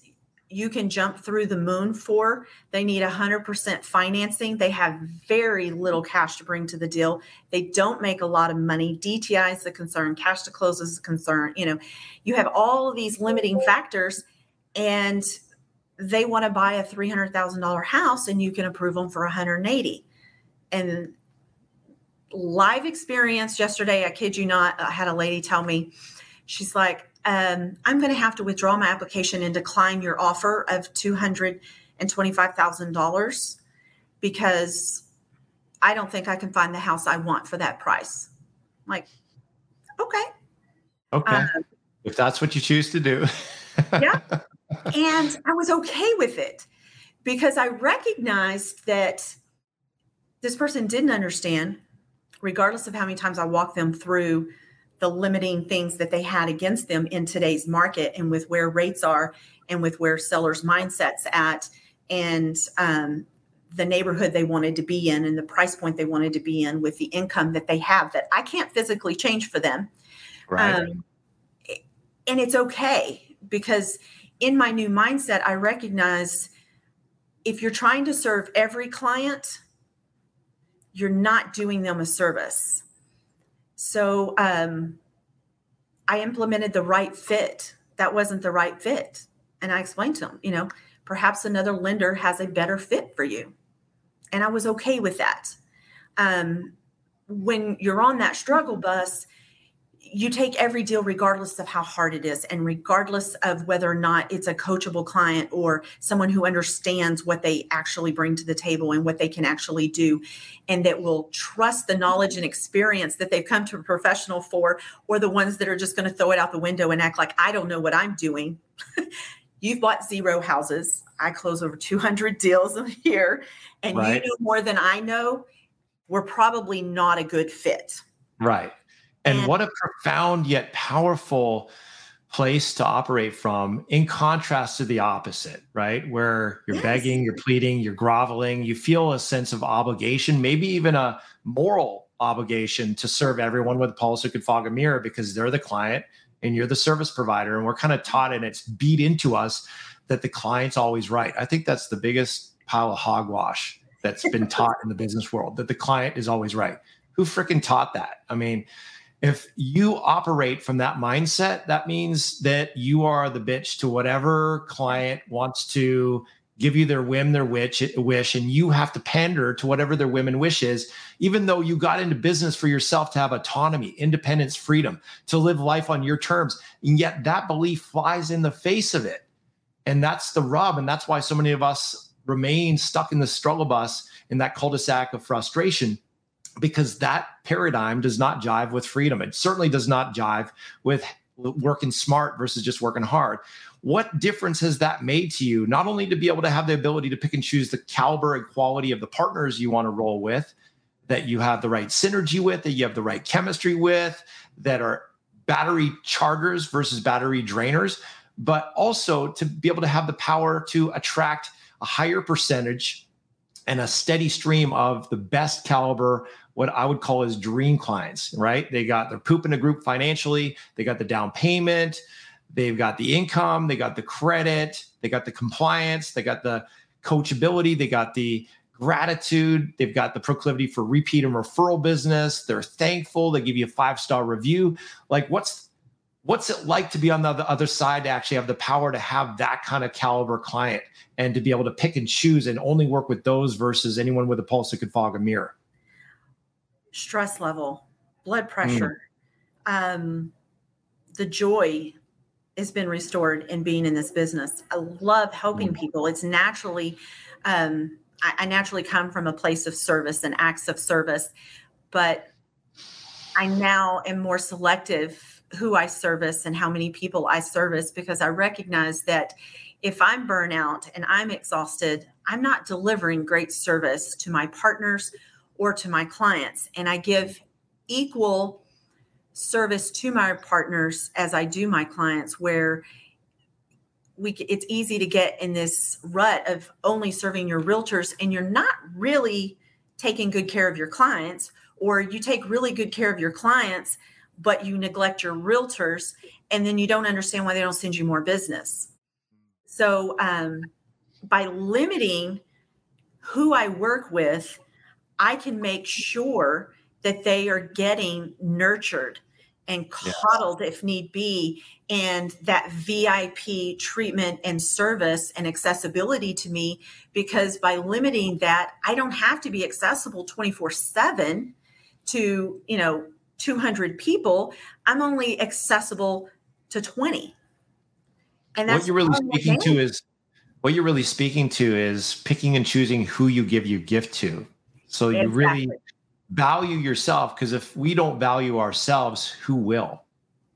B: you can jump through the moon for. They need 100% financing. They have very little cash to bring to the deal. They don't make a lot of money. DTI is the concern, cash to close is a concern. You know, you have all of these limiting factors and they want to buy a $300,000 house and you can approve them for 180. And live experience yesterday, I kid you not, I had a lady tell me, she's like, um, I'm going to have to withdraw my application and decline your offer of $225,000 because I don't think I can find the house I want for that price. I'm like, okay.
A: Okay. Um, if that's what you choose to do.
B: yeah. And I was okay with it because I recognized that this person didn't understand, regardless of how many times I walked them through the limiting things that they had against them in today's market and with where rates are and with where sellers mindsets at and um, the neighborhood they wanted to be in and the price point they wanted to be in with the income that they have that i can't physically change for them.
A: Right. Um,
B: and it's okay because in my new mindset i recognize if you're trying to serve every client you're not doing them a service so um, I implemented the right fit. That wasn't the right fit. And I explained to them, you know, perhaps another lender has a better fit for you. And I was okay with that. Um, when you're on that struggle bus, you take every deal regardless of how hard it is and regardless of whether or not it's a coachable client or someone who understands what they actually bring to the table and what they can actually do and that will trust the knowledge and experience that they've come to a professional for or the ones that are just going to throw it out the window and act like I don't know what I'm doing. You've bought zero houses. I close over 200 deals a year and right. you know more than I know. We're probably not a good fit.
A: Right. And, what a profound yet powerful place to operate from in contrast to the opposite, right? Where you're yes. begging, you're pleading, you're groveling, you feel a sense of obligation, maybe even a moral obligation to serve everyone with a pulse who could fog a mirror because they're the client and you're the service provider. And we're kind of taught and it's beat into us that the client's always right. I think that's the biggest pile of hogwash that's been taught in the business world that the client is always right. Who freaking taught that? I mean, if you operate from that mindset, that means that you are the bitch to whatever client wants to give you their whim, their wish, wish, and you have to pander to whatever their whim and wish is, even though you got into business for yourself to have autonomy, independence, freedom, to live life on your terms. And yet that belief flies in the face of it. And that's the rub. And that's why so many of us remain stuck in the struggle bus in that cul-de-sac of frustration because that paradigm does not jive with freedom. It certainly does not jive with working smart versus just working hard. What difference has that made to you? Not only to be able to have the ability to pick and choose the caliber and quality of the partners you want to roll with, that you have the right synergy with, that you have the right chemistry with, that are battery chargers versus battery drainers, but also to be able to have the power to attract a higher percentage and a steady stream of the best caliber what I would call as dream clients, right? They got their poop in a group financially, they got the down payment, they've got the income, they got the credit, they got the compliance, they got the coachability, they got the gratitude, they've got the proclivity for repeat and referral business, they're thankful, they give you a five-star review. Like what's what's it like to be on the other side to actually have the power to have that kind of caliber client and to be able to pick and choose and only work with those versus anyone with a pulse that could fog a mirror?
B: stress level, blood pressure, mm. um, the joy has been restored in being in this business. I love helping mm. people. It's naturally, um, I, I naturally come from a place of service and acts of service, but I now am more selective who I service and how many people I service because I recognize that if I'm burnout and I'm exhausted, I'm not delivering great service to my partners or to my clients. And I give equal service to my partners as I do my clients, where we it's easy to get in this rut of only serving your realtors and you're not really taking good care of your clients or you take really good care of your clients but you neglect your realtors and then you don't understand why they don't send you more business so um, by limiting who i work with i can make sure that they are getting nurtured and coddled yes. if need be and that VIP treatment and service and accessibility to me because by limiting that I don't have to be accessible 24/7 to, you know, 200 people. I'm only accessible to 20.
A: And that's what you're really speaking to is what you're really speaking to is picking and choosing who you give your gift to. So exactly. you really value yourself because if we don't value ourselves, who will?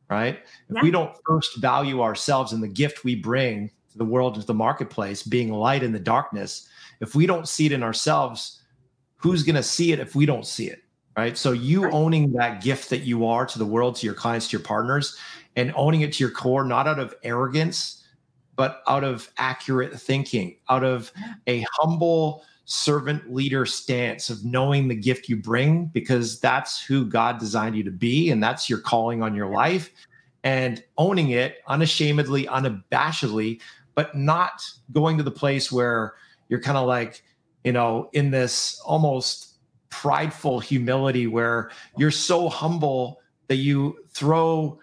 A: Right? If we don't first value ourselves and the gift we bring to the world, to the marketplace, being light in the darkness, if we don't see it in ourselves, who's going to see it if we don't see it? Right. So you right. owning that gift that you are to the world, to your clients, to your partners, and owning it to your core, not out of arrogance, but out of accurate thinking, out of a humble, servant leader stance of knowing the gift you bring because that's who God designed you to be and that's your calling on your life and owning it unashamedly, unabashedly, but not going to the place where you're kind of like, you know, in this almost prideful humility where you're so humble that you throw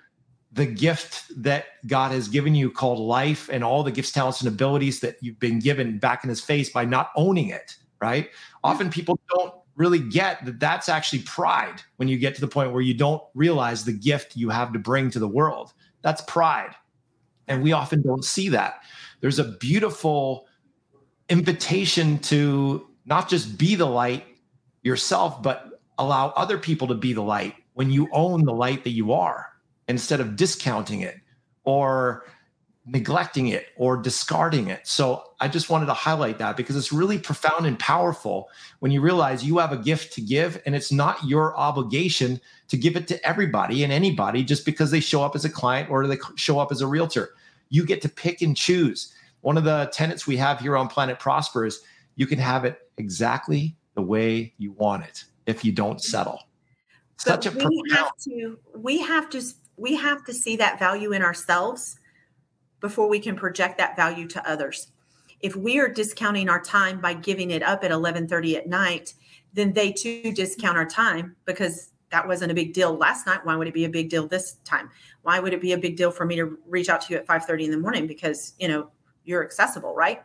A: the gift that God has given you called life and all the gifts, talents, and abilities that you've been given back in his face by not owning it, right? Often people don't really get that that's actually pride when you get to the point where you don't realize the gift you have to bring to the world. That's pride. And we often don't see that. There's a beautiful invitation to not just be the light yourself, but allow other people to be the light when you own the light that you are instead of discounting it or neglecting it or discarding it. So I just wanted to highlight that because it's really profound and powerful when you realize you have a gift to give and it's not your obligation to give it to everybody and anybody just because they show up as a client or they show up as a realtor. You get to pick and choose. One of the tenets we have here on Planet Prosper is you can have it exactly the way you want it if you don't settle.
B: Such but a we profound- have to we have to we have to see that value in ourselves before we can project that value to others. If we are discounting our time by giving it up at 11:30 at night, then they too discount our time because that wasn't a big deal last night. Why would it be a big deal this time? Why would it be a big deal for me to reach out to you at 5:30 in the morning because, you know, you're accessible, right?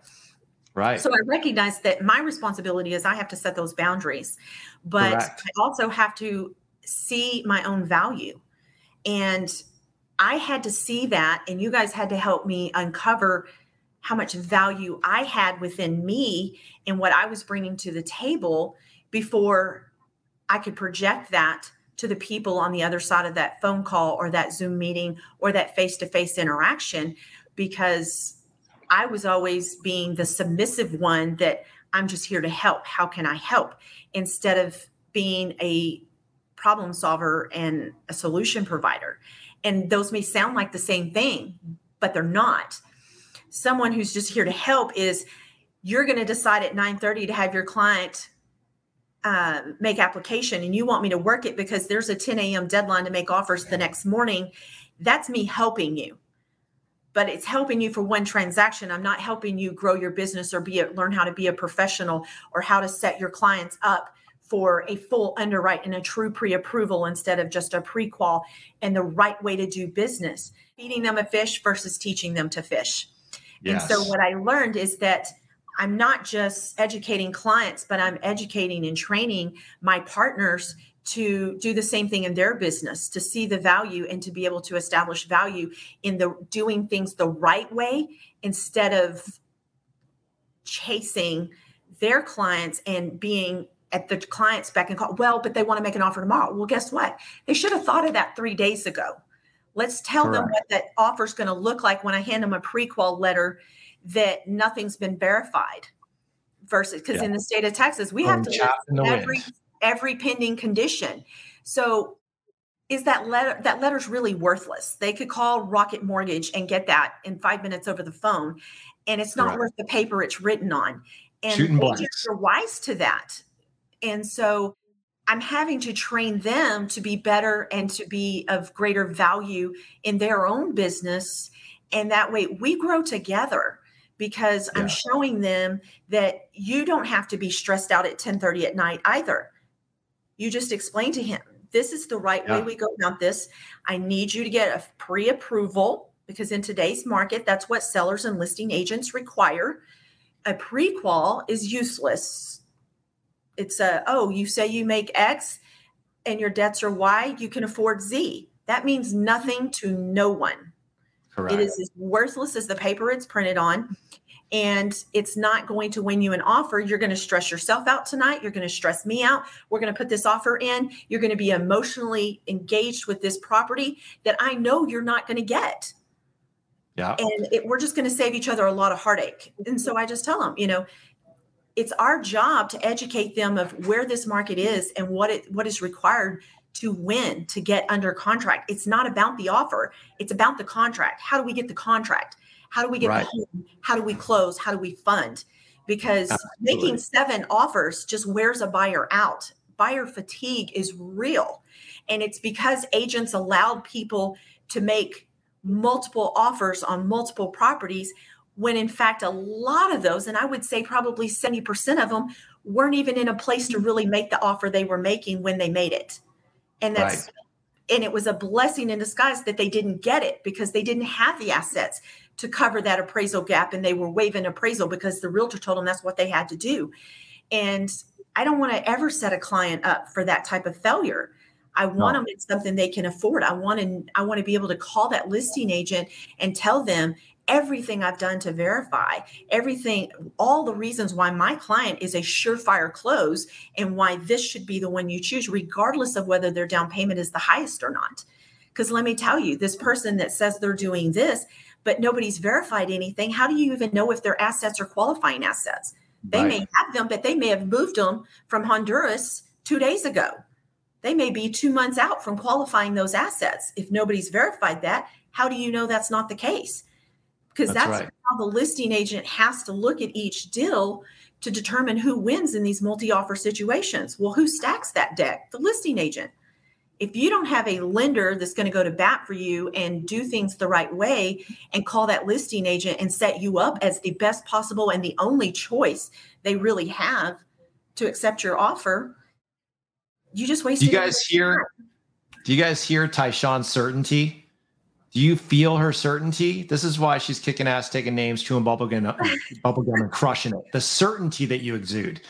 A: Right.
B: So I recognize that my responsibility is I have to set those boundaries, but Correct. I also have to see my own value. And I had to see that, and you guys had to help me uncover how much value I had within me and what I was bringing to the table before I could project that to the people on the other side of that phone call or that Zoom meeting or that face to face interaction because I was always being the submissive one that I'm just here to help. How can I help? Instead of being a problem solver and a solution provider. And those may sound like the same thing, but they're not. Someone who's just here to help is you're going to decide at 9:30 to have your client uh, make application and you want me to work it because there's a 10 a.m. deadline to make offers the next morning. That's me helping you. But it's helping you for one transaction. I'm not helping you grow your business or be a, learn how to be a professional or how to set your clients up for a full underwrite and a true pre-approval instead of just a pre-qual and the right way to do business feeding them a fish versus teaching them to fish yes. and so what i learned is that i'm not just educating clients but i'm educating and training my partners to do the same thing in their business to see the value and to be able to establish value in the doing things the right way instead of chasing their clients and being at the client's beck and call. Well, but they want to make an offer tomorrow. Well, guess what? They should have thought of that three days ago. Let's tell Correct. them what that offer is going to look like when I hand them a prequal letter that nothing's been verified. versus because yeah. in the state of Texas, we have to every every pending condition. So is that letter that letter's really worthless? They could call Rocket Mortgage and get that in five minutes over the phone, and it's not right. worth the paper it's written on. And Shooting agents are wise to that. And so I'm having to train them to be better and to be of greater value in their own business. And that way we grow together because yeah. I'm showing them that you don't have to be stressed out at 10:30 at night either. You just explain to him, this is the right yeah. way we go about this. I need you to get a pre-approval because in today's market, that's what sellers and listing agents require. A pre-qual is useless. It's a, oh, you say you make X and your debts are Y, you can afford Z. That means nothing to no one. Correct. It is as worthless as the paper it's printed on. And it's not going to win you an offer. You're going to stress yourself out tonight. You're going to stress me out. We're going to put this offer in. You're going to be emotionally engaged with this property that I know you're not going to get. Yeah. And it, we're just going to save each other a lot of heartache. And so I just tell them, you know, it's our job to educate them of where this market is and what it what is required to win to get under contract. It's not about the offer, it's about the contract. How do we get the contract? How do we get right. home? How do we close? How do we fund? Because Absolutely. making seven offers just wears a buyer out. Buyer fatigue is real. And it's because agents allowed people to make multiple offers on multiple properties when in fact a lot of those and i would say probably 70% of them weren't even in a place to really make the offer they were making when they made it and that's right. and it was a blessing in disguise that they didn't get it because they didn't have the assets to cover that appraisal gap and they were waiving appraisal because the realtor told them that's what they had to do and i don't want to ever set a client up for that type of failure I want no. them in something they can afford. I want to I want to be able to call that listing agent and tell them everything I've done to verify, everything, all the reasons why my client is a surefire close and why this should be the one you choose, regardless of whether their down payment is the highest or not. Because let me tell you, this person that says they're doing this, but nobody's verified anything, how do you even know if their assets are qualifying assets? They right. may have them, but they may have moved them from Honduras two days ago. They may be two months out from qualifying those assets. If nobody's verified that, how do you know that's not the case? because that's, that's right. how the listing agent has to look at each deal to determine who wins in these multi-offer situations. Well, who stacks that deck? The listing agent. If you don't have a lender that's going to go to bat for you and do things the right way and call that listing agent and set you up as the best possible and the only choice they really have to accept your offer, you just wasted.
A: Do you guys hear? Do you guys hear Tyshawn's certainty? Do you feel her certainty? This is why she's kicking ass, taking names, chewing bubblegum, bubblegum and crushing it. The certainty that you exude.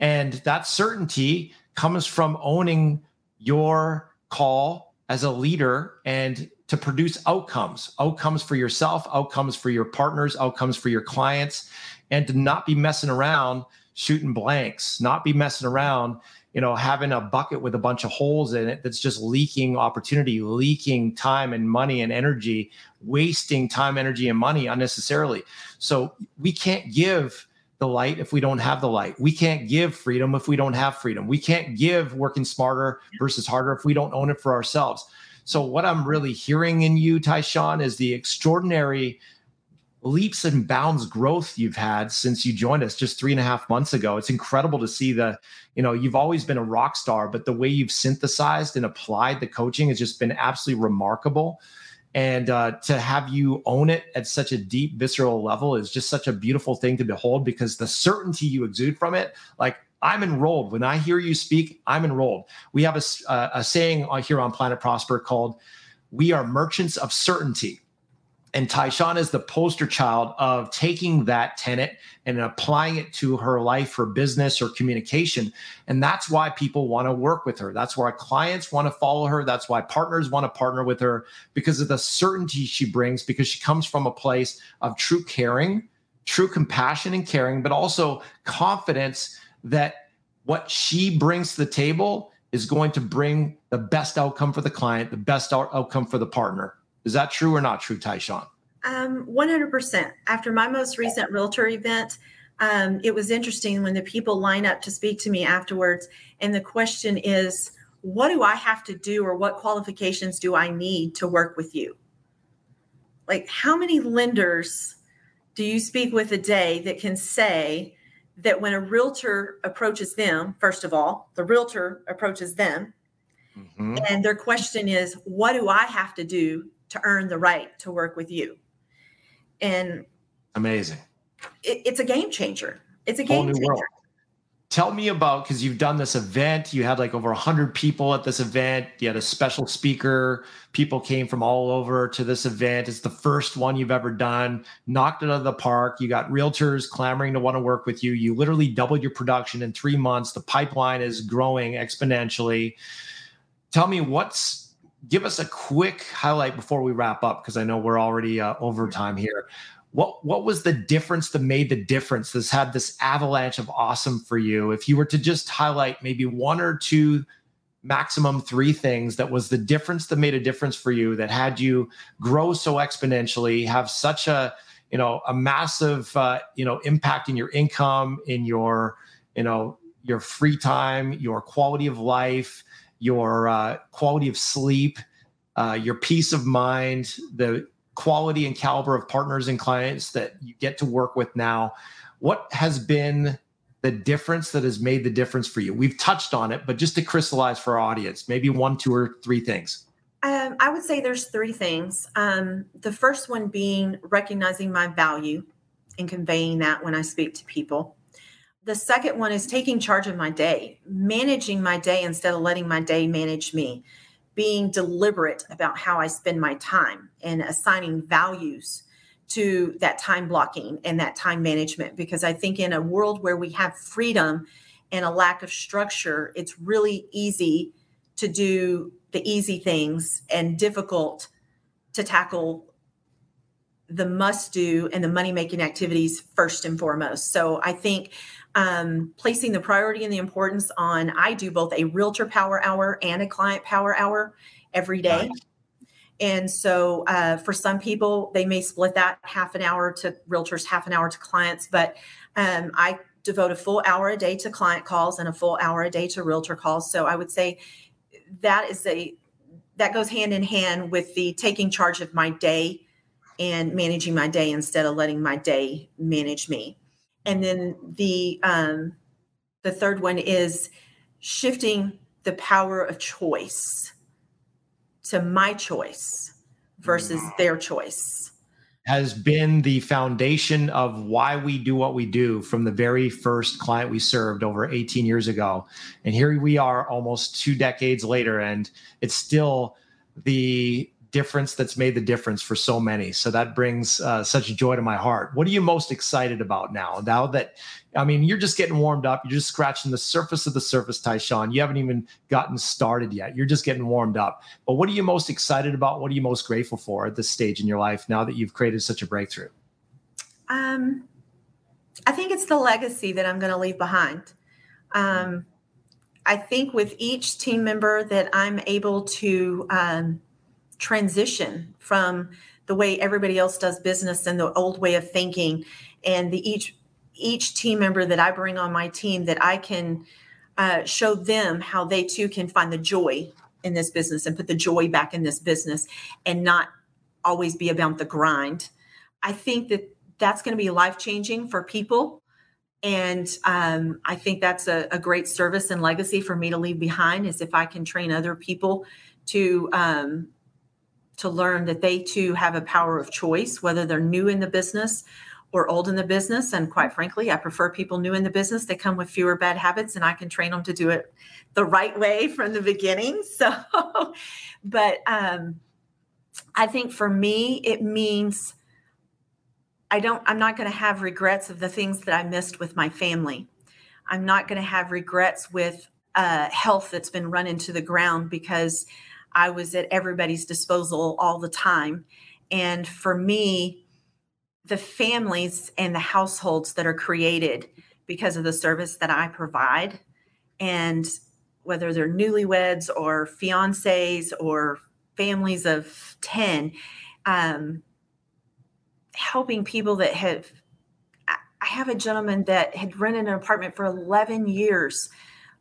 A: And that certainty comes from owning your call as a leader and to produce outcomes, outcomes for yourself, outcomes for your partners, outcomes for your clients, and to not be messing around shooting blanks, not be messing around you know having a bucket with a bunch of holes in it that's just leaking opportunity leaking time and money and energy wasting time energy and money unnecessarily. So we can't give the light if we don't have the light we can't give freedom if we don't have freedom we can't give working smarter versus harder if we don't own it for ourselves so what i'm really hearing in you tyshawn is the extraordinary leaps and bounds growth you've had since you joined us just three and a half months ago. It's incredible to see the, you know, you've always been a rock star, but the way you've synthesized and applied the coaching has just been absolutely remarkable. And uh, to have you own it at such a deep, visceral level is just such a beautiful thing to behold because the certainty you exude from it, like I'm enrolled. When I hear you speak, I'm enrolled. We have a, uh, a saying here on Planet Prosper called, We are merchants of certainty and Tyshawn is the poster child of taking that tenet and applying it to her life, her business, or communication. And that's why people want to work with her. That's why clients want to follow her. That's why partners want to partner with her because of the certainty she brings, because she comes from a place of true caring, true compassion and caring, but also confidence that what she brings to the table is going to bring the best outcome for the client, the best out- outcome for the partner. Is that true or not true, Tyshawn?
B: Um, 100%. After my most recent realtor event, um, it was interesting when the people line up to speak to me afterwards, and the question is, what do I have to do or what qualifications do I need to work with you? Like, how many lenders do you speak with a day that can say that when a realtor approaches them, first of all, the realtor approaches them, mm-hmm. and their question is, What do I have to do to earn the right to work with you? And
A: amazing.
B: It, it's a game changer. It's a game changer. World.
A: Tell me about because you've done this event. You had like over 100 people at this event. You had a special speaker. People came from all over to this event. It's the first one you've ever done. Knocked it out of the park. You got realtors clamoring to want to work with you. You literally doubled your production in three months. The pipeline is growing exponentially. Tell me what's give us a quick highlight before we wrap up because i know we're already uh, over time here. What what was the difference that made the difference that's had this avalanche of awesome for you? If you were to just highlight maybe one or two maximum three things that was the difference that made a difference for you that had you grow so exponentially have such a you know a massive uh, you know impact in your income in your you know your free time your quality of life your uh, quality of sleep uh, your peace of mind the quality and caliber of partners and clients that you get to work with now. What has been the difference that has made the difference for you? We've touched on it, but just to crystallize for our audience, maybe one, two, or three things.
B: Um, I would say there's three things. Um, the first one being recognizing my value and conveying that when I speak to people. The second one is taking charge of my day, managing my day instead of letting my day manage me being deliberate about how I spend my time and assigning values to that time blocking and that time management. Because I think in a world where we have freedom and a lack of structure, it's really easy to do the easy things and difficult to tackle the must do and the money making activities first and foremost. So I think um, placing the priority and the importance on I do both a realtor power hour and a client power hour every day. Right. And so uh, for some people, they may split that half an hour to realtors, half an hour to clients. But um, I devote a full hour a day to client calls and a full hour a day to realtor calls. So I would say that is a that goes hand in hand with the taking charge of my day and managing my day instead of letting my day manage me and then the um, the third one is shifting the power of choice to my choice versus their choice.
A: Has been the foundation of why we do what we do from the very first client we served over 18 years ago. And here we are almost two decades later and it's still the difference that's made the difference for so many. So that brings uh, such joy to my heart. What are you most excited about now? Now that, I mean, you're just getting warmed up. You're just scratching the surface of the surface, Tyshawn. You haven't even gotten started yet. You're just getting warmed up. But what are you most excited about? What are you most grateful for at this stage in your life now that you've created such a breakthrough?
B: Um, I think it's the legacy that I'm going to leave behind. Um, I think with each team member that I'm able to um, transition from the way everybody else does business and the old way of thinking. And the each each team member that i bring on my team that i can uh, show them how they too can find the joy in this business and put the joy back in this business and not always be about the grind. I think that that's going to be life changing for people. And um, i think that's a, a, great service and legacy for me to leave behind is if i can train other people to um, to learn that they too have a power of choice, whether they're new in the business or old in the business. And quite frankly, I prefer people new in the business. They come with fewer bad habits and I can train them to do it the right way from the beginning. So, but um, I think for me, it means I don't, I'm not going to have regrets of the things that I missed with my family. I'm not going to have regrets with uh, health that's been run into the ground because I was at everybody's disposal all the time. And for me, the families and the households that are created because of the service that I provide, and whether they're newlyweds or fiancés or families of 10, um, helping people that have I have a gentleman that had rented an apartment for 11 years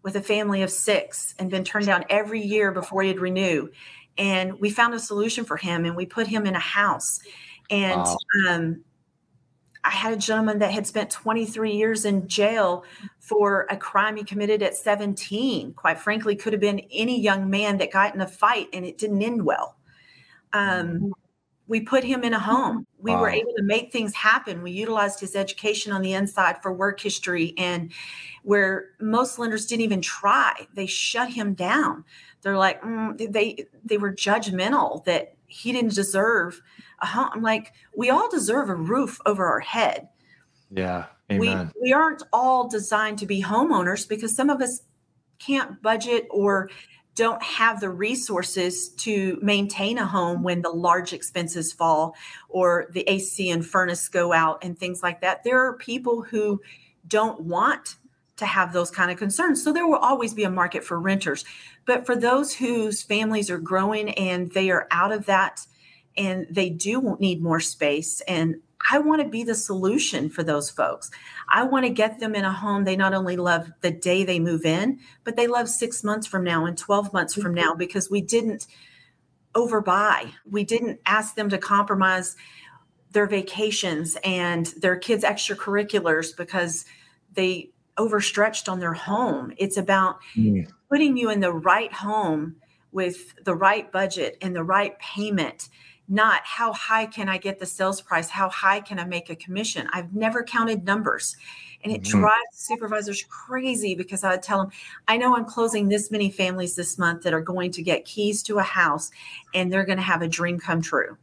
B: with a family of six and been turned down every year before he'd renew. And we found a solution for him and we put him in a house. And wow. um, I had a gentleman that had spent 23 years in jail for a crime he committed at 17. Quite frankly, could have been any young man that got in a fight and it didn't end well. Um, mm-hmm. We put him in a home. We wow. were able to make things happen. We utilized his education on the inside for work history, and where most lenders didn't even try, they shut him down. They're like, mm, they they were judgmental that he didn't deserve a home. I'm like, we all deserve a roof over our head.
A: Yeah.
B: Amen. We we aren't all designed to be homeowners because some of us can't budget or don't have the resources to maintain a home when the large expenses fall or the AC and furnace go out and things like that. There are people who don't want to have those kind of concerns. So there will always be a market for renters. But for those whose families are growing and they are out of that and they do need more space and I want to be the solution for those folks. I want to get them in a home they not only love the day they move in, but they love 6 months from now and 12 months from now mm-hmm. because we didn't overbuy. We didn't ask them to compromise their vacations and their kids extracurriculars because they overstretched on their home. It's about mm. putting you in the right home with the right budget and the right payment not how high can I get the sales price? How high can I make a commission? I've never counted numbers. And it mm-hmm. drives supervisors crazy because I would tell them, I know I'm closing this many families this month that are going to get keys to a house and they're going to have a dream come true.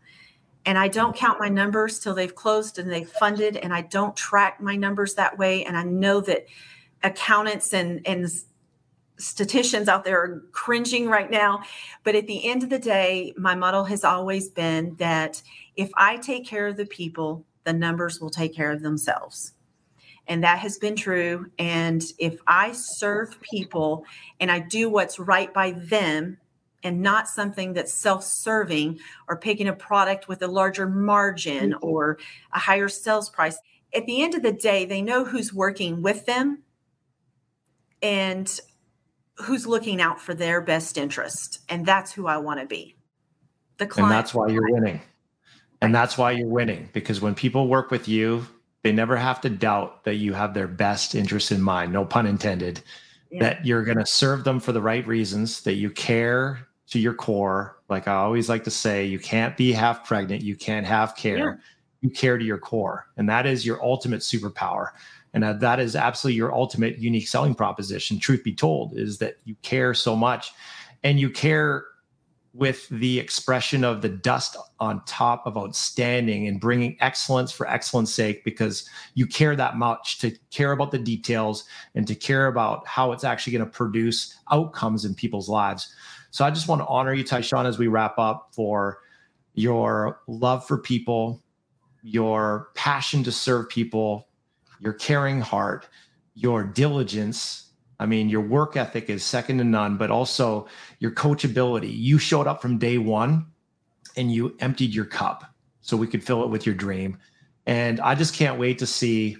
B: And I don't count my numbers till they've closed and they've funded, and I don't track my numbers that way. And I know that accountants and, and statisticians out there are cringing right now. But at the end of the day, my model has always been that if I take care of the people, the numbers will take care of themselves. And that has been true. And if I serve people and I do what's right by them and not something that's self serving or picking a product with a larger margin mm-hmm. or a higher sales price, at the end of the day, they know who's working with them. And who's looking out for their best interest and that's who i want to be.
A: The client and that's why you're winning. And that's why you're winning because when people work with you they never have to doubt that you have their best interest in mind no pun intended yeah. that you're going to serve them for the right reasons that you care to your core. Like i always like to say you can't be half pregnant you can't have care. Yeah. You care to your core and that is your ultimate superpower. And uh, that is absolutely your ultimate unique selling proposition truth be told is that you care so much and you care with the expression of the dust on top of outstanding and bringing excellence for excellence sake because you care that much to care about the details and to care about how it's actually going to produce outcomes in people's lives. So i just want to honor you tyshawn as we wrap up for your love for people your passion to serve people your caring heart, your diligence. I mean, your work ethic is second to none, but also your coachability. You showed up from day one and you emptied your cup so we could fill it with your dream. And I just can't wait to see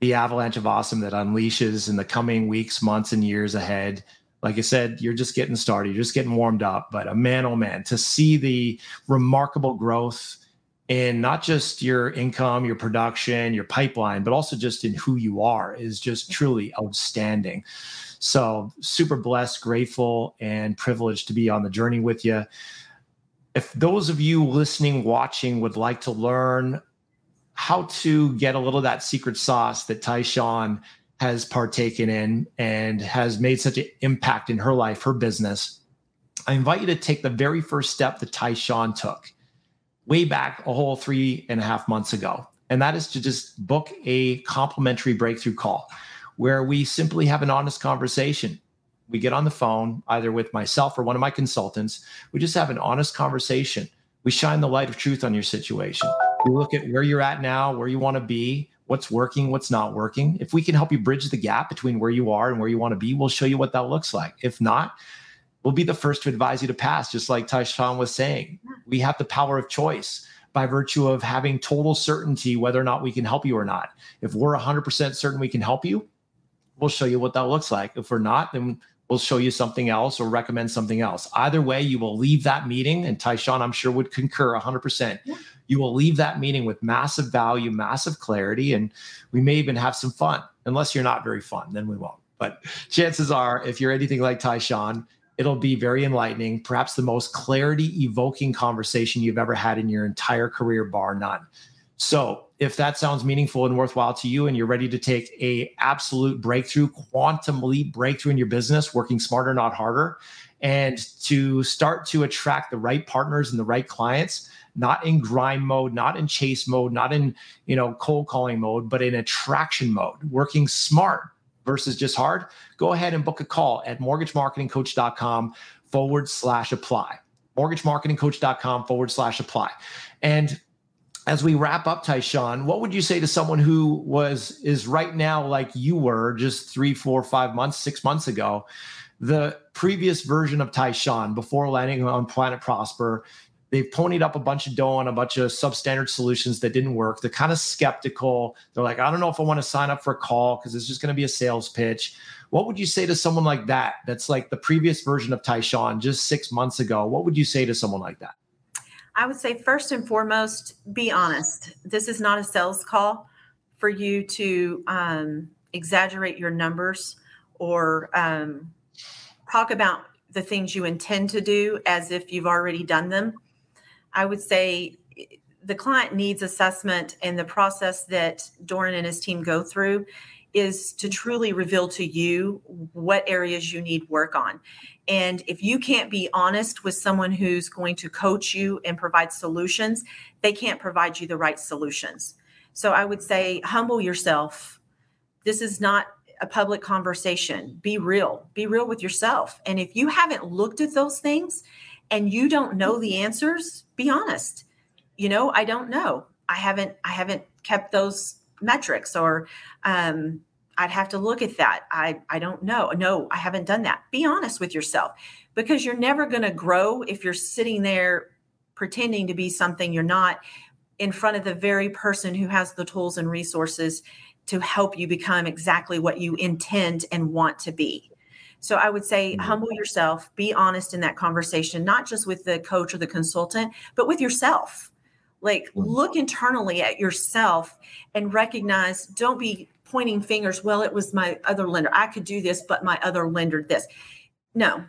A: the avalanche of awesome that unleashes in the coming weeks, months, and years ahead. Like I said, you're just getting started, you're just getting warmed up. But a man, oh man, to see the remarkable growth in not just your income, your production, your pipeline, but also just in who you are is just truly outstanding. So, super blessed, grateful, and privileged to be on the journey with you. If those of you listening, watching would like to learn how to get a little of that secret sauce that Tyshawn has partaken in and has made such an impact in her life, her business, I invite you to take the very first step that Tyshawn took way back a whole three and a half months ago. And that is to just book a complimentary breakthrough call where we simply have an honest conversation. We get on the phone, either with myself or one of my consultants. We just have an honest conversation. We shine the light of truth on your situation. We look at where you're at now, where you want to be, what's working, what's not working. If we can help you bridge the gap between where you are and where you want to be, we'll show you what that looks like. If not, we'll be the first to advise you to pass, just like Tyshawn was saying. We have the power of choice. by virtue of having total certainty whether or not we can help you or not. If we're 100% certain we can help you, we'll show you what that looks like. If we're not, then we'll show you something else or recommend something else. Either way, you will leave that meeting, and Tyshawn, I'm sure, would concur 100%. Yeah. You will leave that meeting with massive value, massive clarity, and we may even have some fun. Unless you're not very fun, then we won't. But chances are, if you're anything like Tyshawn, it'll be very enlightening, perhaps the most clarity evoking conversation you've ever had in your entire career, bar none. So if that sounds meaningful and worthwhile to you and you're ready to take a absolute breakthrough, quantum leap breakthrough in your business, working smarter, not harder, and to start to attract the right partners and the right clients, not in grind mode, not in chase mode, not in, you know, cold calling mode, but in attraction mode, working smart versus just hard, go ahead and book a call at mortgagemarketingcoach.com forward slash apply. Mortgagemarketingcoach.com forward slash apply. And as we wrap up, Tyshawn, what would you say to someone who was is right now like you were just three, four, five months, six months ago? The previous version of Tyshawn before landing on Planet Prosper, they've ponied up a bunch of dough on a bunch of substandard solutions that didn't work. They're kind of skeptical. They're like, I don't know if I want to sign up for a call because it's just going to be a sales pitch. What would you say to someone like that? That's like the previous version of Tyshawn just six months ago. What would you say to someone like that?
B: I would say first and foremost, be honest. This is not a sales call for you to um, exaggerate your numbers or um, talk about the things you intend to do as if you've already done them. I would say eh, the client needs assessment and the process that Doran and his team go through is to truly reveal to you what areas you need work on. And if you can't be honest with someone who's going to coach you and provide solutions, they can't provide you the right solutions. So I would say humble yourself. This is not a public conversation. Be real. Be real with yourself. And if you haven't looked at those things and you don't know the answers, be honest. You know, I don't know. I haven't I haven't kept those metrics or um, I'd have to look at that. I I don't know. No, I haven't done that. Be honest with yourself because you're never going to grow if you're sitting there pretending to be something you're not in front of the very person who has the tools and resources to help you become exactly what you intend and want to be. So I would say mm-hmm. humble yourself, be honest in that conversation, not just with the coach or the consultant, but with yourself. Like mm-hmm. look internally at yourself and recognize, don't be pointing fingers. Well, it was my other lender. I could do this, but my other lender this. No,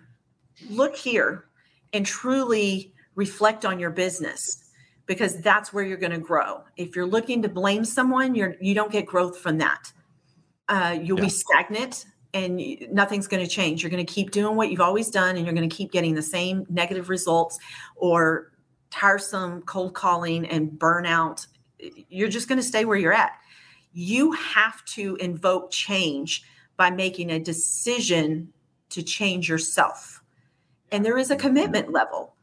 B: look here and truly reflect on your business because that's where you're going to grow. If you're looking to blame someone, you're you don't get growth from that. Uh, you'll yeah. be stagnant and nothing's going to change. You're going to keep doing what you've always done and you're going to keep getting the same negative results or tiresome cold calling and burnout. You're just going to stay where you're at. You have to invoke change by making a decision to change yourself. And there is a commitment level.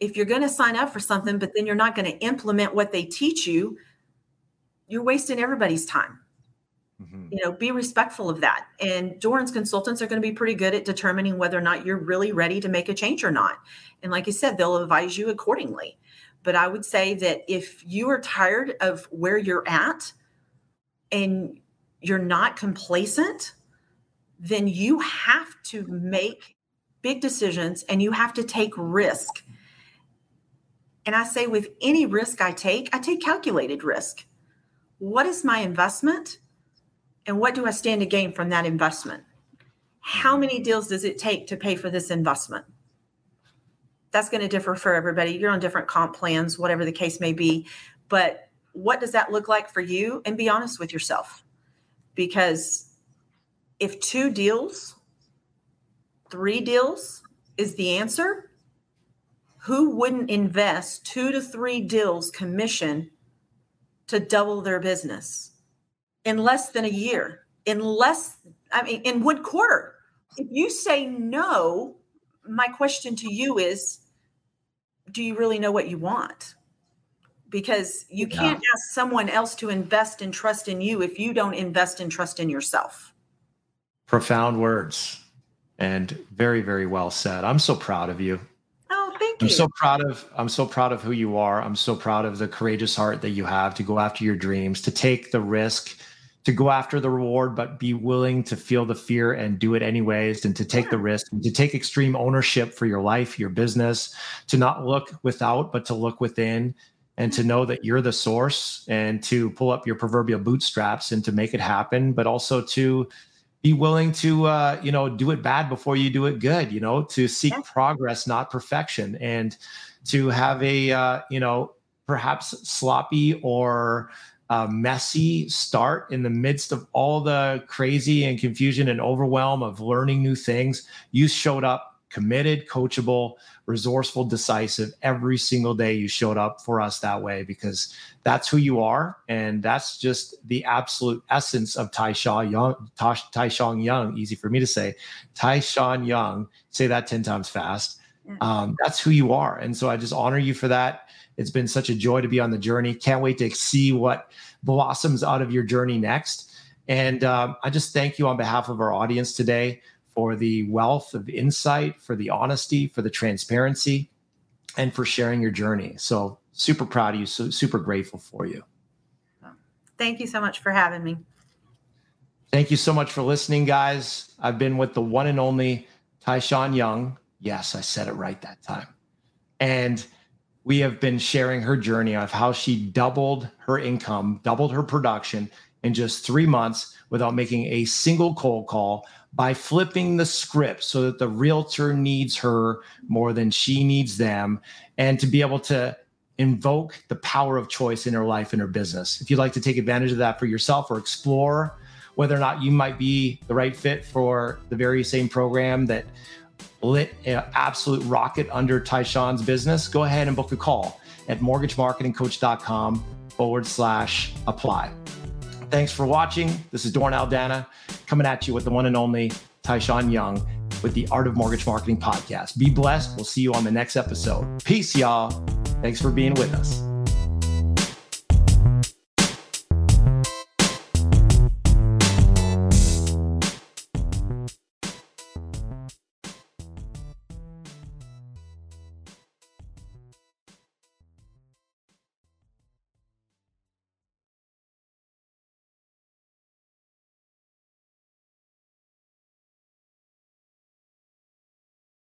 B: If you're going to sign up for something, but then you're not going to implement what they teach you, you're wasting everybody's time. Mm-hmm. You know, be respectful of that. And Doran's consultants are going to be pretty good at determining whether or not you're really ready to make a change or not. And like I said, they'll advise you accordingly. But I would say that if you are tired of where you're at and you're not complacent, then you have to make big decisions and you have to take risk. And I say, with any risk I take, I take calculated risk. What is my investment? And what do I stand to gain from that investment? How many deals does it take to pay for this investment? That's going to differ for everybody. You're on different comp plans, whatever the case may be. But what does that look like for you? And be honest with yourself. Because if two deals, three deals is the answer, who wouldn't invest two to three deals commission to double their business? In less than a year, in less, I mean, in one quarter. If you say no, my question to you is do you really know what you want? Because you yeah. can't ask someone else to invest and trust in you if you don't invest and trust in yourself.
A: Profound words and very, very well said. I'm so proud of you Oh,
B: Thank you.
A: I'm so proud of I'm so proud of who you are. I'm so proud of the courageous heart that you have to go after your dreams, to take the risk, to go after the reward, but be willing to feel the fear and do it anyways, and to take the risk and to take extreme ownership for your life, your business, to not look without, but to look within and to know that you're the source and to pull up your proverbial bootstraps and to make it happen, but also to be willing to uh, you know do it bad before you do it good you know to seek progress not perfection and to have a uh, you know perhaps sloppy or uh, messy start in the midst of all the crazy and confusion and overwhelm of learning new things you showed up committed, coachable, resourceful, decisive. Every single day you showed up for us that way because that's who you are. And that's just the absolute essence of Tyshawn Young, Tyshawn Young, easy for me to say. Tyshawn Young, say that 10 times fast. Um, that's who you are. And so I just honor you for that. It's been such a joy to be on the journey. Can't wait to see what blossoms out of your journey next. And um, I just thank you on behalf of our audience today for the wealth of insight, for the honesty, for the transparency, and for sharing your journey. So, super proud of you. So, super grateful for you.
B: Thank you so much for having me.
A: Thank you so much for listening, guys. I've been with the one and only Tyshawn Young. Yes, I said it right that time. And we have been sharing her journey of how she doubled her income, doubled her production in just three months without making a single cold call, by flipping the script so that the realtor needs her more than she needs them and to be able to invoke the power of choice in her life and her business. If you'd like to take advantage of that for yourself or explore whether or not you might be the right fit for the very same program that lit an absolute rocket under Tyshawn's business, go ahead and book a call at mortgagemarketingcoach.com forward slash apply. Thanks for watching. This is Doran Aldana coming at you with the one and only Tyshawn Young with the Art of Mortgage Marketing podcast. Be blessed. We'll see you on the next episode. Peace, y'all. Thanks for being with us.